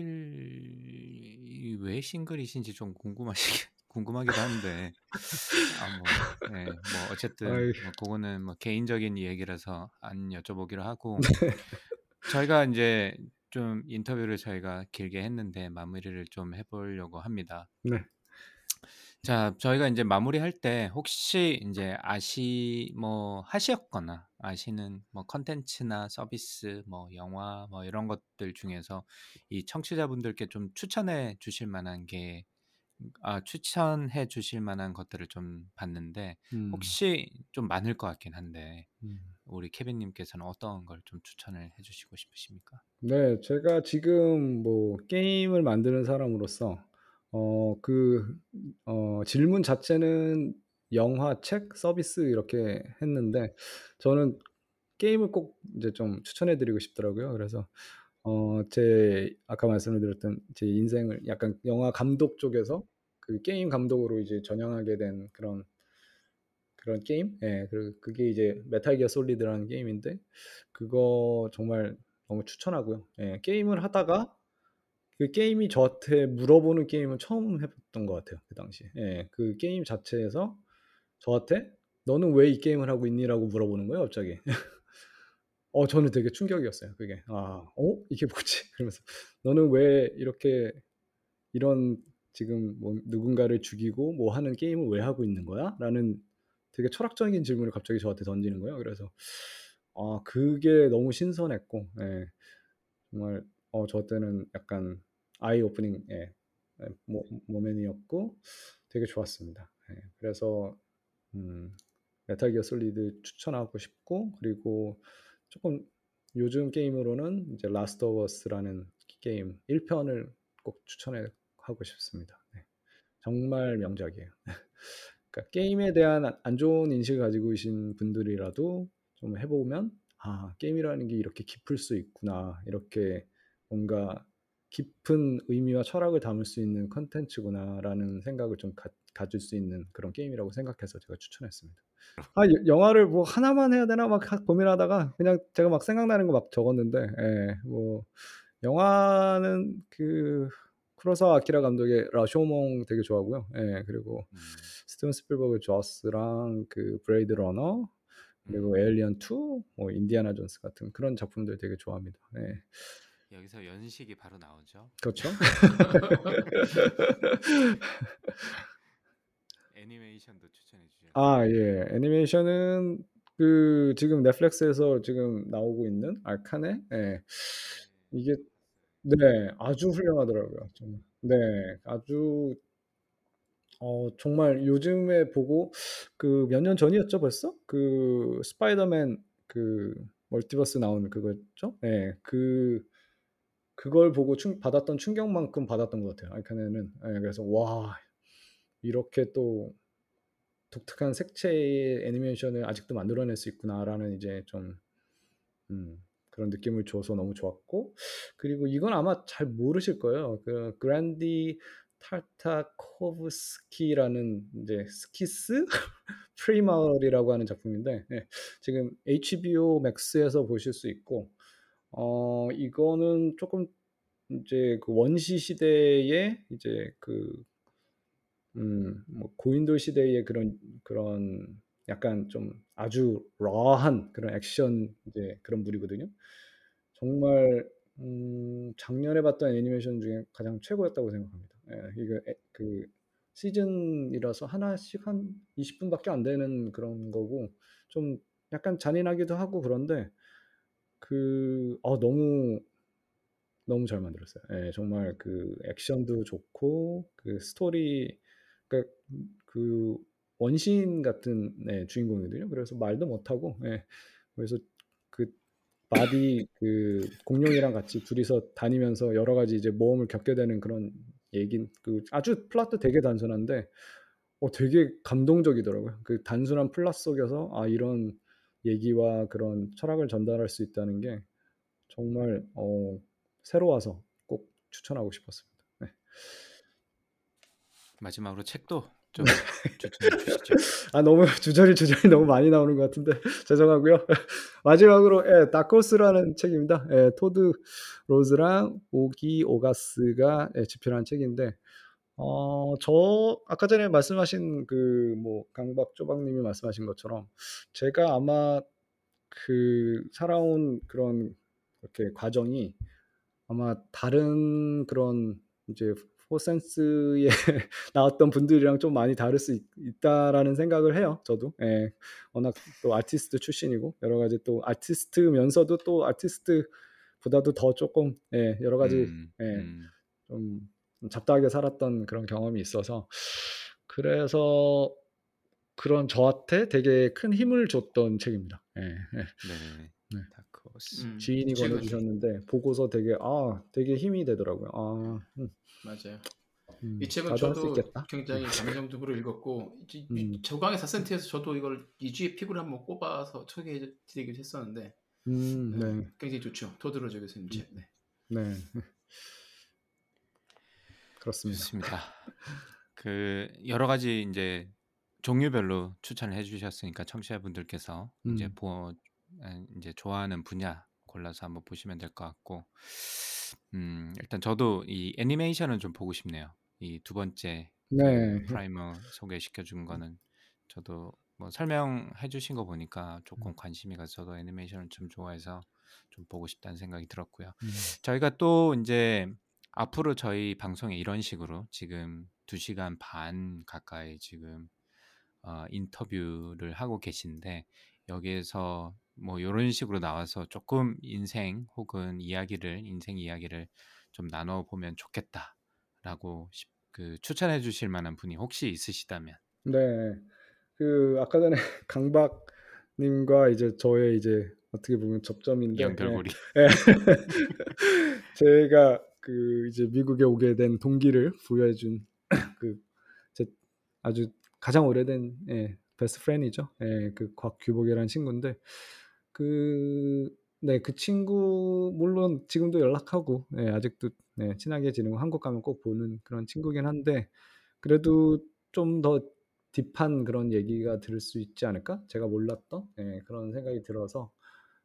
왜 싱글이신지 좀 궁금하시긴 궁금하기도 한데 아뭐예뭐 어쨌든. 뭐 고거는 뭐 개인적인 얘기라서 안 여쭤보기로 하고 네. 저희가 인제 좀 인터뷰를 저희가 길게 했는데 마무리를 좀 해 보려고 합니다. 네. 자 저희가 인제 마무리할 때 혹시 인제 아시 뭐 하셨거나 아시는 뭐 콘텐츠나 서비스 뭐 영화 뭐 이런 것들 중에서 이 청취자분들께 좀 추천해 주실 만한 게 아 추천해 주실 만한 것들을 좀 봤는데 음. 혹시 좀 많을 것 같긴 한데 음. 우리 케빈 님께서는 어떤 걸 좀 추천을 해 주시고 싶으십니까? 네. 제가 지금 뭐 게임을 만드는 사람으로서 어 그 어 질문 자체는 영화, 책, 서비스 이렇게 했는데 저는 게임을 꼭 이제 좀 추천해 드리고 싶더라고요. 그래서 어 제 아까 말씀을 드렸던 제 인생을 약간 영화 감독 쪽에서 그 게임 감독으로 이제 전향하게 된 그런 그런 게임? 예. 그 그게 이제 메탈 기어 솔리드라는 게임인데 그거 정말 너무 추천하고요. 예. 게임을 하다가 그 게임이 저한테 물어보는 게임은 처음 해 봤던 것 같아요, 그 당시에. 예. 그 게임 자체에서 저한테 "너는 왜 이 게임을 하고 있니?"라고 물어보는 거예요, 갑자기. 어 저는 되게 충격이었어요, 그게. '아 어 이게 뭐지?' 그러면서 "너는 왜 이렇게 이런 지금 뭐 누군가를 죽이고 뭐 하는 게임을 왜 하고 있는 거야?"라는 되게 철학적인 질문을 갑자기 저한테 던지는 거예요. 그래서 아 그게 너무 신선했고 예. 정말 어 저 때는 약간 eye opening 예. 예 mo moment이었고 되게 좋았습니다. 예. 그래서 음 메탈 기어 솔리드 추천하고 싶고 그리고 쪼끔 요즘 게임으로는 이제 라스트 오브 어스라는 게임 1 편을 꼭 추천해 하고 싶습니다. 네. 정말 명작이에요. 그러니까 게임에 대한 안안 좋은 인식을 가지고 계신 분들이라도 좀 해 보면 '아 게임이라는 게 이렇게 깊을 수 있구나. 이렇게 뭔가 깊은 의미와 철학을 담을 수 있는 콘텐츠구나.'라는 생각을 좀갖 가질 수 있는 그런 게임이라고 생각해서 제가 추천했습니다. 아여 영화를 뭐 하나만 해야 되나 막하 고민하다가 그냥 제가 막 생각나는 거 막 적었는데 예 뭐 영화는 그 쿠로사와 아키라 감독의 라쇼몽 되게 좋아하고요. 예. 그리고 음. 스티븐 스필버그 죠스랑 그 블레이드 러너 그리고 음. 에일리언 2 뭐 인디아나 존스 같은 그런 작품들 되게 좋아합니다. 예. 여기서 연식이 바로 나오죠. 그렇죠. 애니메이션도 추천해 주셨고. 아 예. 애니메이션은 그 지금 넷플릭스에서 지금 나오고 있는 아케인? 예. 이게 네. 아주 훌륭하더라고요, 정말. 네. 아주 어 정말 요즘에 보고 그 몇 년 전이었죠, 벌써? 그 스파이더맨 그 멀티버스 나온 그거였죠? 예. 그 그걸 보고 충 받았던 충격만큼 받았던 것 같아요, 아케인은. 예. 그래서 '와 이렇게 또 독특한 색채의 애니메이션을 아직도 만들어낼 수 있구나.'라는 이제 좀 음 그런 느낌을 줘서 너무 좋았고 그리고 이건 아마 잘 모르실 거예요. 그 겐디 타르타코브스키라는 인제 스키스 프라이멀이라고 하는 작품인데 예 지금 HBO 맥스에서 보실 수 있고 어 이거는 쪼끔 인제 그 원시 시대의 이제 그 음 뭐 고인돌 시대의 그런 그런 약간 좀 아주 raw한 그런 액션 이제 그런 물이거든요. 정말 음 작년에 봤던 애니메이션 중에 가장 최고였다고 생각합니다. 예. 이게 애그 시즌이라서 하나씩 한 20 분밖에 안 되는 그런 거고 좀 약간 잔인하기도 하고 그런데 그 어 너무 너무 잘 만들었어요. 예. 정말 그 액션도 좋고 그 스토리 그러니까 그 원시인 같은 네, 주인공이거든요. 그래서 말도 못하고 예. 그래서 그 buddy 그 공룡이랑 같이 둘이서 다니면서 여러 가지 이제 모험을 겪게 되는 그런 얘긴 그 아주 플롯도 되게 단순한데 어 되게 감동적이더라고요. 그 단순한 플롯 속에서 아 이런 얘기와 그런 철학을 전달할 수 있다는 게 정말 어 새로워서 꼭 추천하고 싶었습니다. 네. 마지막으로 책도 좀 추천해 주시죠. 아 너무 주저리 주저리 너무 많이 나오는 것 같은데 죄송하고요. 마지막으로 예, 다코스라는 책입니다. 예, 토드 로즈랑 오기 오가스가 예, 집필한 책인데 어, 저 아까 전에 말씀하신 그 뭐 강박 조박님이 말씀하신 것처럼 제가 아마 그 살아온 그런 이렇게 과정이 아마 다른 그런 이제 포센스에 나왔던 분들이랑 좀 많이 다를 수 있, 있다라는 생각을 해요. 저도 예, 워낙 또 아티스트 출신이고 여러 가지 또 아티스트면서도 또 아티스트보다도 더 조금 예, 여러 가지 음, 예, 음. 좀 잡다하게 살았던 그런 경험이 있어서 그래서 그런 저한테 되게 큰 힘을 줬던 책입니다. 예, 예. 네. 다크호스. 음, 지인이 권해주셨는데 보고서 되게 아 되게 힘이 되더라고요. 아, 음, 맞아요. 음, 이 책은 저도. 굉장히 감정적으로 읽었고 음. 저강의 4센트에서 저도 이걸 2주의 픽으로 한번 꼽아서 소개해드리기도 했었는데 음, 네, 네, 굉장히 좋죠. 토드로저 교수님 책. 네. 네. 그렇습니다. 좋습니다. 그 여러 가지 이제 종류별로 추천을 해주셨으니까 청취자분들께서 이제 음. 보 아, 이제 좋아하는 분야 골라서 한번 보시면 될 것 같고, 음 일단 저도 이 애니메이션은 좀 보고 싶네요. 이 두 번째 그 네, 프라이멀 소개시켜 준 거는 저도 뭐 설명해 주신 거 보니까 음. 조금 관심이 가서 저도 애니메이션을 좀 좋아해서 좀 보고 싶다는 생각이 들었고요. 음. 저희가 또 이제 앞으로 저희 방송에 이런 식으로 지금 2시간 반 가까이 지금 어, 인터뷰를 하고 계신데 여기에서 뭐 이런 식으로 나와서 조금 인생 혹은 이야기를 인생 이야기를 좀 나눠 보면 좋겠다라고 싶- 그 추천해 주실 만한 분이 혹시 있으시다면 네. 그 아까 전에 강박 님과 이제 저의 이제 어떻게 보면 접점인데, 예, 연결고리 예. 제가 그 이제 미국에 오게 된 동기를 부여해 준 그제 아주 가장 오래된 예, 베스트 프렌이죠. 예, 그 곽규복이라는 친구인데 그 네, 그 친구 물론 지금도 연락하고 예, 아직도 네, 친하게 지내고 한국 가면 꼭 보는 그런 친구긴 한데 그래도 좀 더 딥한 그런 얘기가 들을 수 있지 않을까? 제가 몰랐던 예, 그런 생각이 들어서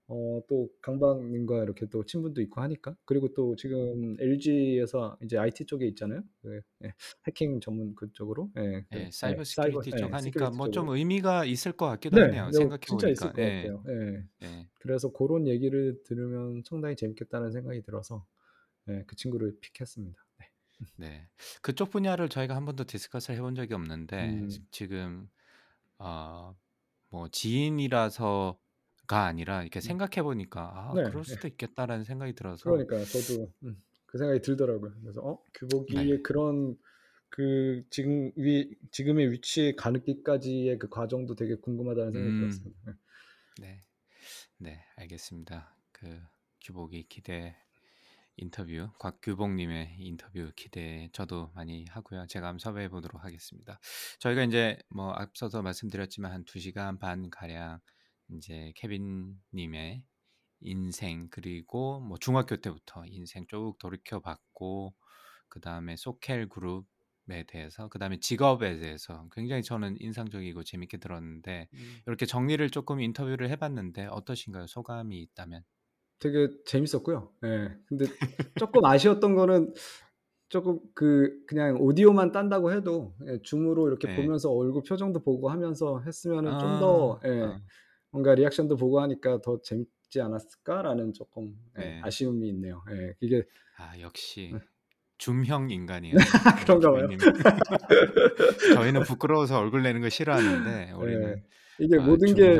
어, 또 강박님과 이렇게 또 친분도 있고 하니까 그리고 또 지금 LG에서 이제 IT 쪽에 있잖아요. 그, 예, 해킹 전문 그쪽으로 예, 그, 예, 예, cyber cyber security 쪽 예, 하니까 security 뭐 좀 쪽으로 의미가 있을 것 같기도 네, 하네요. 네, 생각해 진짜 있을 보니까 것 예, 같아요. 예. 예. 그래서 그런 얘기를 들으면 상당히 재밌겠다는 생각이 들어서 예, 그 친구를 pick했습니다. 네. 네. 그쪽 분야를 저희가 한 번도 discuss를 해본 적이 없는데 음, 지금 어, 뭐 지인이라서 가 아니라 이렇게 음. 생각해 보니까 아, 네, 그럴 예. 수도 있겠다라는 생각이 들어서 그러니까 저도 음, 그 생각이 들더라고요. 그래서 어 규복이의 네. 그런 그 지금 위 지금의 위치에 가기까지의 그 과정도 되게 궁금하다는 생각이 음, 들었습니다. 네. 네. 네, 알겠습니다. 그 규복이 기대 인터뷰 곽규복 님의 인터뷰 기대 저도 많이 하고요. 제가 한번 섭외해 보도록 하겠습니다. 저희가 이제 뭐 앞서서 말씀드렸지만 한 2 시간 반 가량 이제 케빈 님의 인생 그리고 뭐 중학교 때부터 인생 쭉 돌이켜 봤고 그 다음에 소켈 그룹에 대해서 그 다음에 직업에 대해서 굉장히 저는 인상적이고 재밌게 들었는데 음. 이렇게 정리를 조금 인터뷰를 해 봤는데 어떠신가요? 소감이 있다면? 되게 재밌었고요. 예. 근데 조금 아쉬웠던 거는 조금 그 그냥 오디오만 딴다고 해도 예, 줌으로 이렇게 네. 보면서 얼굴 표정도 보고 하면서 했으면은 좀더 아, 예, 아, 뭔가 리액션도 보고 하니까 더 재밌지 않았을까라는 조금 예, 네. 아쉬움이 있네요. 예, 이게 아 네. 역시 줌형 인간이에요. 그런가 봐요. 저희는 부끄러워서 얼굴 내는 거 싫어하는데 우리는 예. 이게 아, 모든 게.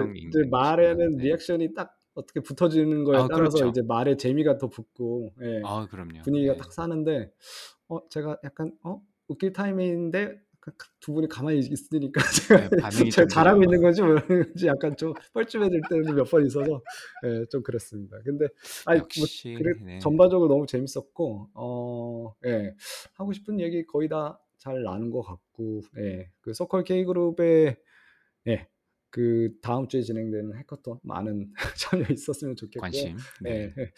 말에는 네. 리액션이 딱 어떻게 붙어지는 거에 아 따라서 그렇죠. 이제 말의 재미가 더 붙고 예, 아 그럼요. 분위기가 네. 딱 사는데 어 제가 약간 어 웃길 타이밍인데 두 분이 가만히 있으니까 제가 네, 제가 좀 잘하고. 있는 건지 모르는지 약간 좀 뻘쭘해질 때도 몇 번 있어서 예, 좀 그랬습니다. 근데 아니 뭐 역시 그래 네. 전반적으로 너무 재밌었고 어, 예. 하고 싶은 얘기 거의 다 잘 나눈 것 같고 예. 그 서컬 K 그룹의 예. 그 다음 주에 진행되는 해커톤 많은 참여 있었으면 좋겠고요. 관심. 예. 네.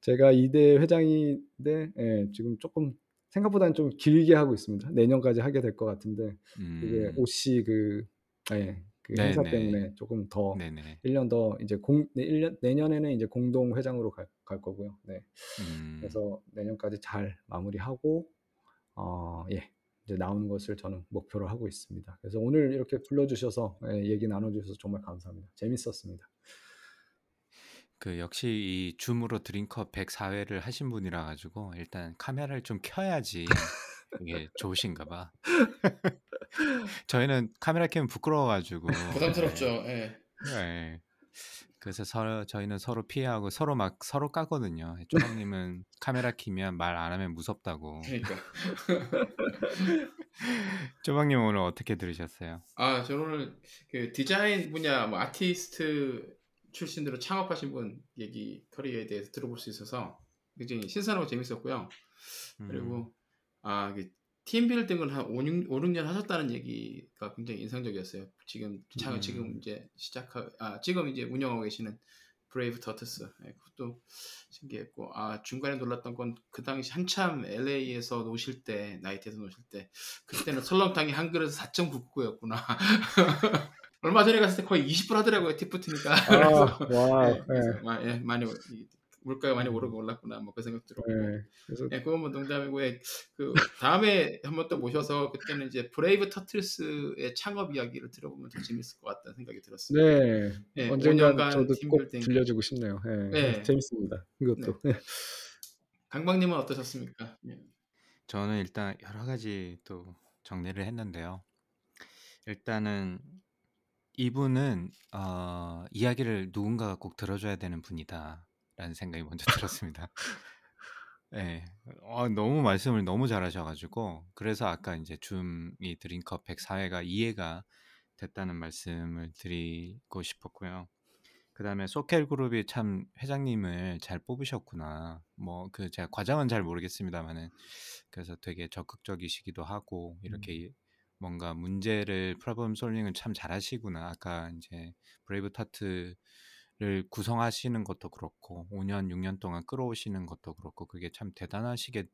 제가 이대 회장인데 예, 지금 조금 생각보다는 좀 길게 하고 있습니다. 내년까지 하게 될 것 같은데 이게 음. OC 그, 예, 그 행사 네네. 때문에 조금 더 네네. 1년 더 이제 공 네, 1년 내년에는 이제 공동 회장으로 갈, 갈 거고요. 네. 음. 그래서 내년까지 잘 마무리하고 어, 예. 이제 나오는 것을 저는 목표로 하고 있습니다. 그래서 오늘 이렇게 불러주셔서 예, 얘기 나눠주셔서 정말 감사합니다. 재밌었습니다. 그 역시 이 줌으로 드림컵 104회를 하신 분이라 가지고 일단 카메라를 좀 켜야지 이게 좋으신가 봐. 저희는 카메라 켜면 부끄러워 가지고 부담스럽죠. 예. 예. 예. 그래서 서로 저희는 서로 피하고 서로 막 서로 까거든요. 쪼박님은 카메라 켜면 말 안 하면 무섭다고. 그러니까. 쪼박님 오늘 어떻게 들으셨어요? 아, 저는 오늘 그 디자인 분야 뭐 아티스트 출신으로 창업하신 분 얘기 커리어에 대해서 들어볼 수 있어서 굉장히 신선하고 재밌었고요. 음. 그리고 아, 그 team building을 한 5, 6, 5, 6년 하셨다는 얘기가 굉장히 인상적이었어요. 지금 차, 음. 지금 이제 시작하 아, 지금 이제 운영하고 계시는 브레이브 터틀스 네, 그것도 신기했고 아 중간에 놀랐던 건 그 당시 한참 LA에서 노실 때 나이트에서 노실 때 그때는 설렁탕이 한 그릇 4.99였구나 얼마 전에 갔을 때 거의 20불 하더라고요 팁 붙으니까 아, 와, 네, 그래서 예. 마- 예, 많이 물가가 많이 오르고 올랐구나 뭐 그 생각 들었고 예. 그래서 예, 그건 뭐 농담이고 예, 그 다음에 한번 또 모셔서 그때는 이제 브레이브 터틀스의 창업 이야기를 들어보면 더 재밌을 것 같다는 생각이 들었어요. 네, 예, 언젠간 5년간 저도 꼭 team building. 들려주고 싶네요. 예, 네. 재밌습니다. 이것도. 강박님은 어떠셨습니까? 예. 저는 일단 여러 가지 또 정리를 했는데요. 일단은 이분은 어, 이야기를 누군가가 꼭 들어줘야 되는 분이다라는 생각이 먼저 들었습니다. 네, 어, 너무 말씀을 너무 잘하셔가지고 그래서 아까 이제 줌이 드림컵 104회가 이해가 됐다는 말씀을 드리고 싶었고요. 그 다음에 소켈 그룹이 참 회장님을 잘 뽑으셨구나. 뭐 그 제가 과정은 잘 모르겠습니다만은 그래서 되게 적극적이시기도 하고 이렇게 뭔가 문제를 problem solving을 참 잘하시구나. 아까 이제 브레이브 터틀스를 구성하시는 것도 그렇고 5년 6년 동안 끌어오시는 것도 그렇고 그게 참 대단하시게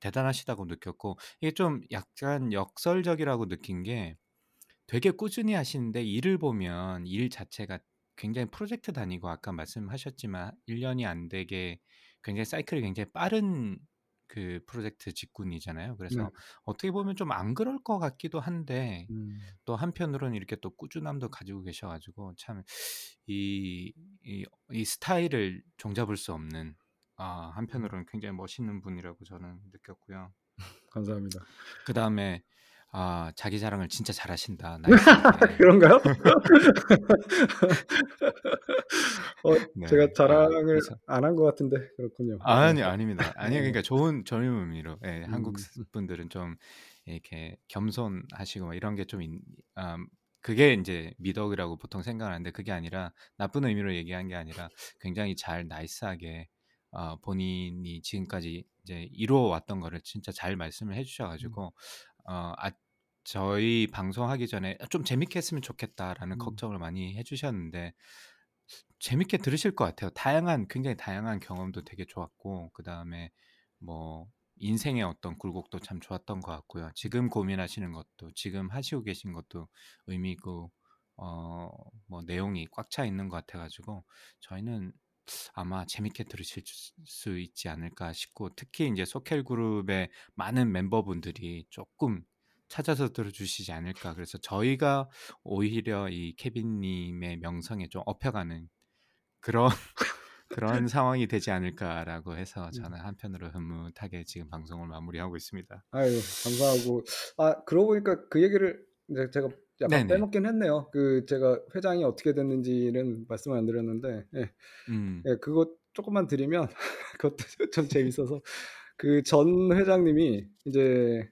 대단하시다고 느꼈고 이게 좀 약간 역설적이라고 느낀 게 되게 꾸준히 하시는데 일을 보면 일 자체가 굉장히 프로젝트 단위고 아까 말씀하셨지만 1년이 안 되게 굉장히 사이클이 굉장히 빠른 그 프로젝트 직군이잖아요. 그래서 네. 어떻게 보면 좀 안 그럴 것 같기도 한데 음. 또 한편으로는 이렇게 또 꾸준함도 가지고 계셔가지고 참 이 이, 이 스타일을 종잡을 수 없는 아, 한편으로는 굉장히 멋있는 분이라고 저는 느꼈고요. 감사합니다. 그 다음에 아, 자기 자랑을 진짜 잘하신다. Nice. 네. 그런가요? 어, 네. 제가 아, 자랑을 그래서 안한 것 같은데 그렇군요. 아니 네. 아닙니다. 아니 네. 그러니까 좋은 좋은 의미로 예, 한국 음. 분들은 좀 이렇게 겸손하시고 막 이런 게좀 음, 그게 이제 미덕이라고 보통 생각하는데 그게 아니라 나쁜 의미로 얘기한 게 아니라 굉장히 잘 나이스하게 어, 본인이 지금까지 이제 이루어왔던 거를 진짜 잘 말씀을 해주셔가지고 어, 아, 저희 방송하기 전에 좀 재밌게 했으면 좋겠다라는 음. 걱정을 많이 해주셨는데 재밌게 들으실 것 같아요. 다양한 굉장히 다양한 경험도 되게 좋았고 그 다음에 뭐 인생의 어떤 굴곡도 참 좋았던 것 같고요. 지금 고민하시는 것도 지금 하시고 계신 것도 의미고 어 뭐 내용이 꽉 차 있는 것 같아가지고 저희는 아마 재밌게 들으실 수- 수 있지 않을까 싶고 특히 이제 소켈 그룹의 많은 멤버분들이 조금 찾아서 들어주시지 않을까. 그래서 저희가 오히려 이 케빈님의 명성에 좀 업혀가는 그런 그런 상황이 되지 않을까라고 해서 저는 한편으로 흐뭇하게 지금 방송을 마무리하고 있습니다. 아유 감사하고. 아 그러고 보니까 그 얘기를 이제 제가 약간 네네. 빼먹긴 했네요. 그 제가 회장이 어떻게 됐는지는 말씀을 안 드렸는데 예, 음, 예 그거 조금만 드리면 그것도 좀 재밌어서 그 전 회장님이 이제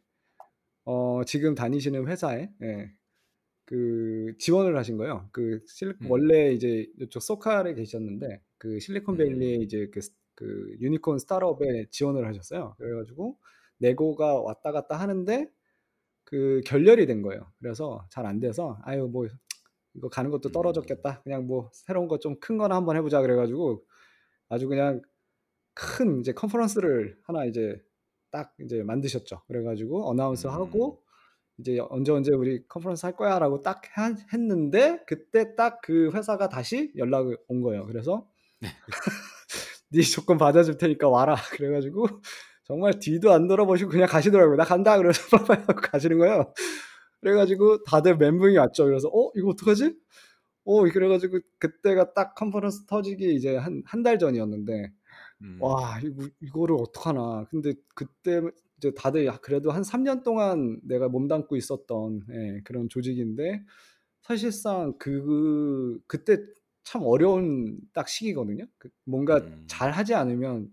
어, 지금 다니시는 회사에 예, 그 지원을 하신 거예요. 그 실리 음. 원래 이제 이쪽 소칼에 계셨는데 그 실리콘밸리에 음. 이제 그, 스- 그 유니콘 스타트업에 지원을 하셨어요. 그래가지고 네고가 왔다 갔다 하는데 그 결렬이 된 거예요. 그래서 잘 안 돼서 아유 뭐 이거 가는 것도 음. 떨어졌겠다. 그냥 뭐 새로운 거 좀 큰 거나 한번 해보자 그래가지고 아주 그냥 큰 이제 컨퍼런스를 하나 이제 딱 이제 만드셨죠. 그래가지고 announce 음. 하고 이제 언제 언제 우리 컨퍼런스 할 거야라고 딱 하- 했는데 그때 딱 그 회사가 다시 연락을 온 거예요. 그래서 네 조건 받아줄 테니까 와라. 그래가지고 정말 뒤도 안 돌아보시고 그냥 가시더라고요. 나 간다. 그래서 빨리 하고 가시는 거예요. 그래가지고 다들 멘붕이 왔죠. 그래서 어 이거 어떡하지? 어 그래가지고 그때가 딱 컨퍼런스 터지기 이제 한 한 달 전이었는데 음. 와 이거 이거를 어떡하나. 근데 그때 이제 다들 야, 그래도 한 3년 동안 내가 몸담고 있었던 예, 그런 조직인데 사실상 그 그때 참 어려운 딱 시기거든요. 그 뭔가 음. 잘 하지 않으면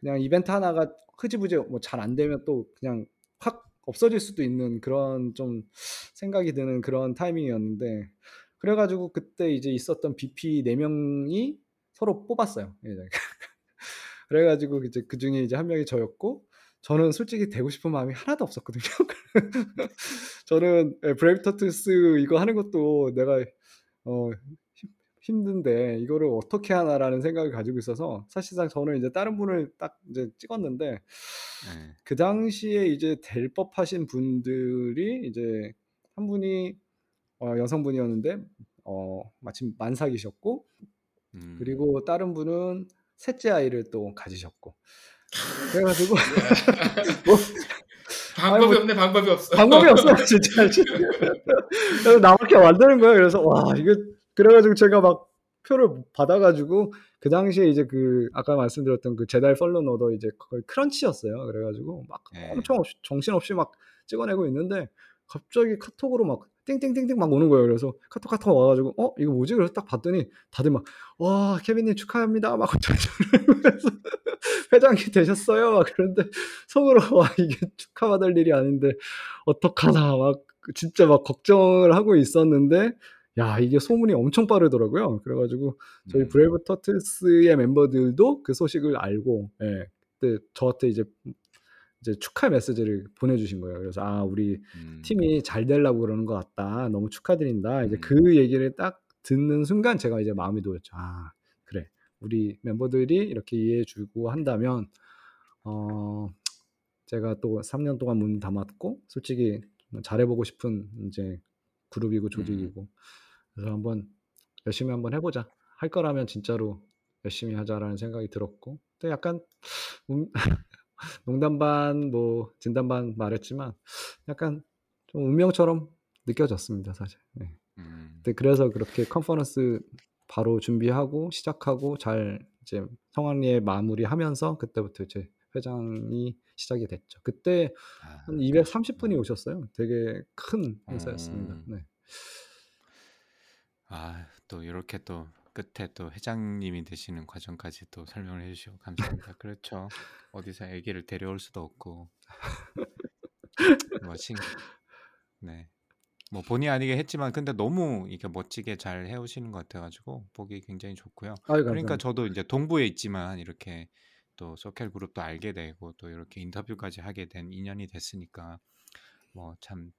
그냥 이벤트 하나가 흐지부지 뭐 잘 안 되면 또 그냥 확 없어질 수도 있는 그런 좀 생각이 드는 그런 타이밍이었는데 그래가지고 그때 이제 있었던 BP 네 명이 서로 뽑았어요. 예, 그래가지고 이제 그 중에 이제 한 명이 저였고 저는 솔직히 되고 싶은 마음이 하나도 없었거든요. 저는 예, 브레이브 터틀스 이거 하는 것도 내가 어, 힘- 힘든데 이거를 어떻게 하나라는 생각을 가지고 있어서 사실상 저는 이제 다른 분을 딱 이제 찍었는데 네. 그 당시에 이제 될 법하신 분들이 이제 한 분이 어, 여성분이었는데 어, 마침 만삭이셨고 음. 그리고 다른 분은 셋째 아이를 또 가지셨고 그래가지고 뭐 방법이 뭐- 없네 방법이 없어. 방법이 없어요 진짜 그래서 나밖에 만드는 거예요 그래서 와 이거 그래가지고 제가 막 표를 받아가지고 그 당시에 이제 그 아까 말씀드렸던 그 제달 펄런 오더 이제 거의 크런치였어요. 그래가지고 막 네. 엄청 없이, 정신없이 막 찍어내고 있는데 갑자기 카톡으로 막 띵띵띵띵 막 오는 거예요. 그래서 카톡 카톡 와가지고 어? 이거 뭐지? 그래서 딱 봤더니 다들 막 와 케빈님 축하합니다. 막 그래서 회장이 되셨어요. 막 그런데 속으로 와 이게 축하받을 일이 아닌데 어떡하나. 막 진짜 막 걱정을 하고 있었는데 야 이게 소문이 엄청 빠르더라고요. 그래가지고 저희 음. 브레이브 터틀스의 멤버들도 그 소식을 알고 예, 그때 저한테 이제 이제 축하 메시지를 보내주신 거예요. 그래서 아 우리 음. 팀이 잘 되려고 그러는 것 같다. 너무 축하드린다. 이제 음. 그 얘기를 딱 듣는 순간 제가 이제 마음이 놓였죠. 아 그래 우리 멤버들이 이렇게 이해해주고 한다면 어 제가 또 3년 동안 문 담았고 솔직히 잘해보고 싶은 이제 그룹이고 조직이고 그래서 한번 열심히 한번 해보자 할 거라면 진짜로 열심히 하자라는 생각이 들었고 또 약간 음, 농담 반 뭐 진담 반 말했지만 약간 좀 운명처럼 느껴졌습니다 사실. 네. 음. 근데 그래서 그렇게 컨퍼런스 바로 준비하고 시작하고 잘 이제 성황리에 마무리하면서 그때부터 이제 회장이 시작이 됐죠. 그때 아, 한 230분이 오셨어요. 되게 큰 행사였습니다. 음. 네. 아, 또 이렇게 또 끝에 또 회장님이 되시는 과정까지 또 설명을 해 주시고 감사합니다. 그렇죠. 어디서 아기를 데려올 수도 없고 뭐 신, 네, 뭐 본의 아니게 했지만 근데 너무 이게 멋지게 잘 해오시는 것 같아가지고 보기 굉장히 좋고요. 아유, 그러니까 감사합니다. 저도 이제 동부에 있지만 이렇게 또 소켈 그룹도 알게 되고 또 이렇게 인터뷰까지 하게 된 인연이 됐으니까 뭐 참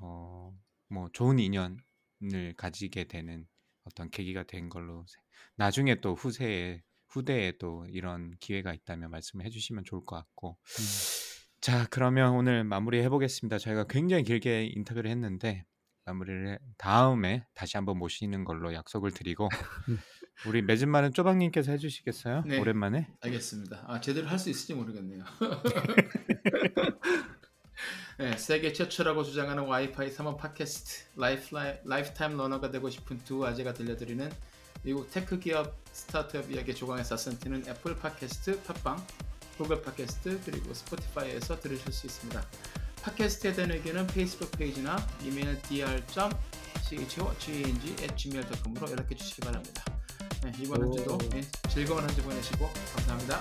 어 뭐 좋은 인연을 가지게 되는 어떤 계기가 된 걸로 세- 나중에 또 후세에 후대에 또 이런 기회가 있다면 말씀을 해주시면 좋을 것 같고 음. 자 그러면 오늘 마무리 해 보겠습니다. 저희가 굉장히 길게 인터뷰를 했는데 마무리를 해- 다음에 다시 한번 모시는 걸로 약속을 드리고 우리 매진마는 쪼박님께서 해주시겠어요? 네. 오랜만에 알겠습니다. 아 제대로 할 수 있을지 모르겠네요. 네, 세계 최초라고 주장하는 와이파이 3원 팟캐스트 life lifetime learner가 되고 싶은 두 아재가 들려드리는 미국 테크 기업 스타트업 이야기 조강에 사선티는 애플 팟캐스트, 팟빵, 구글 팟캐스트 그리고 스포티파이에서 들으실 수 있습니다. 팟캐스트에 대한 의견은 페이스북 페이지나 이메일 dr.chogang@gmail.com으로 연락해 주시기 바랍니다. 네, 이번 한 주도 오. 네, 즐거운 한 주 보내시고 감사합니다.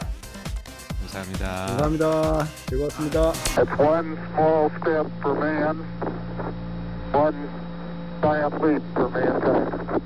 감사합니다. 감사합니다. 즐거웠습니다. It's one small step for man, one giant leap for mankind.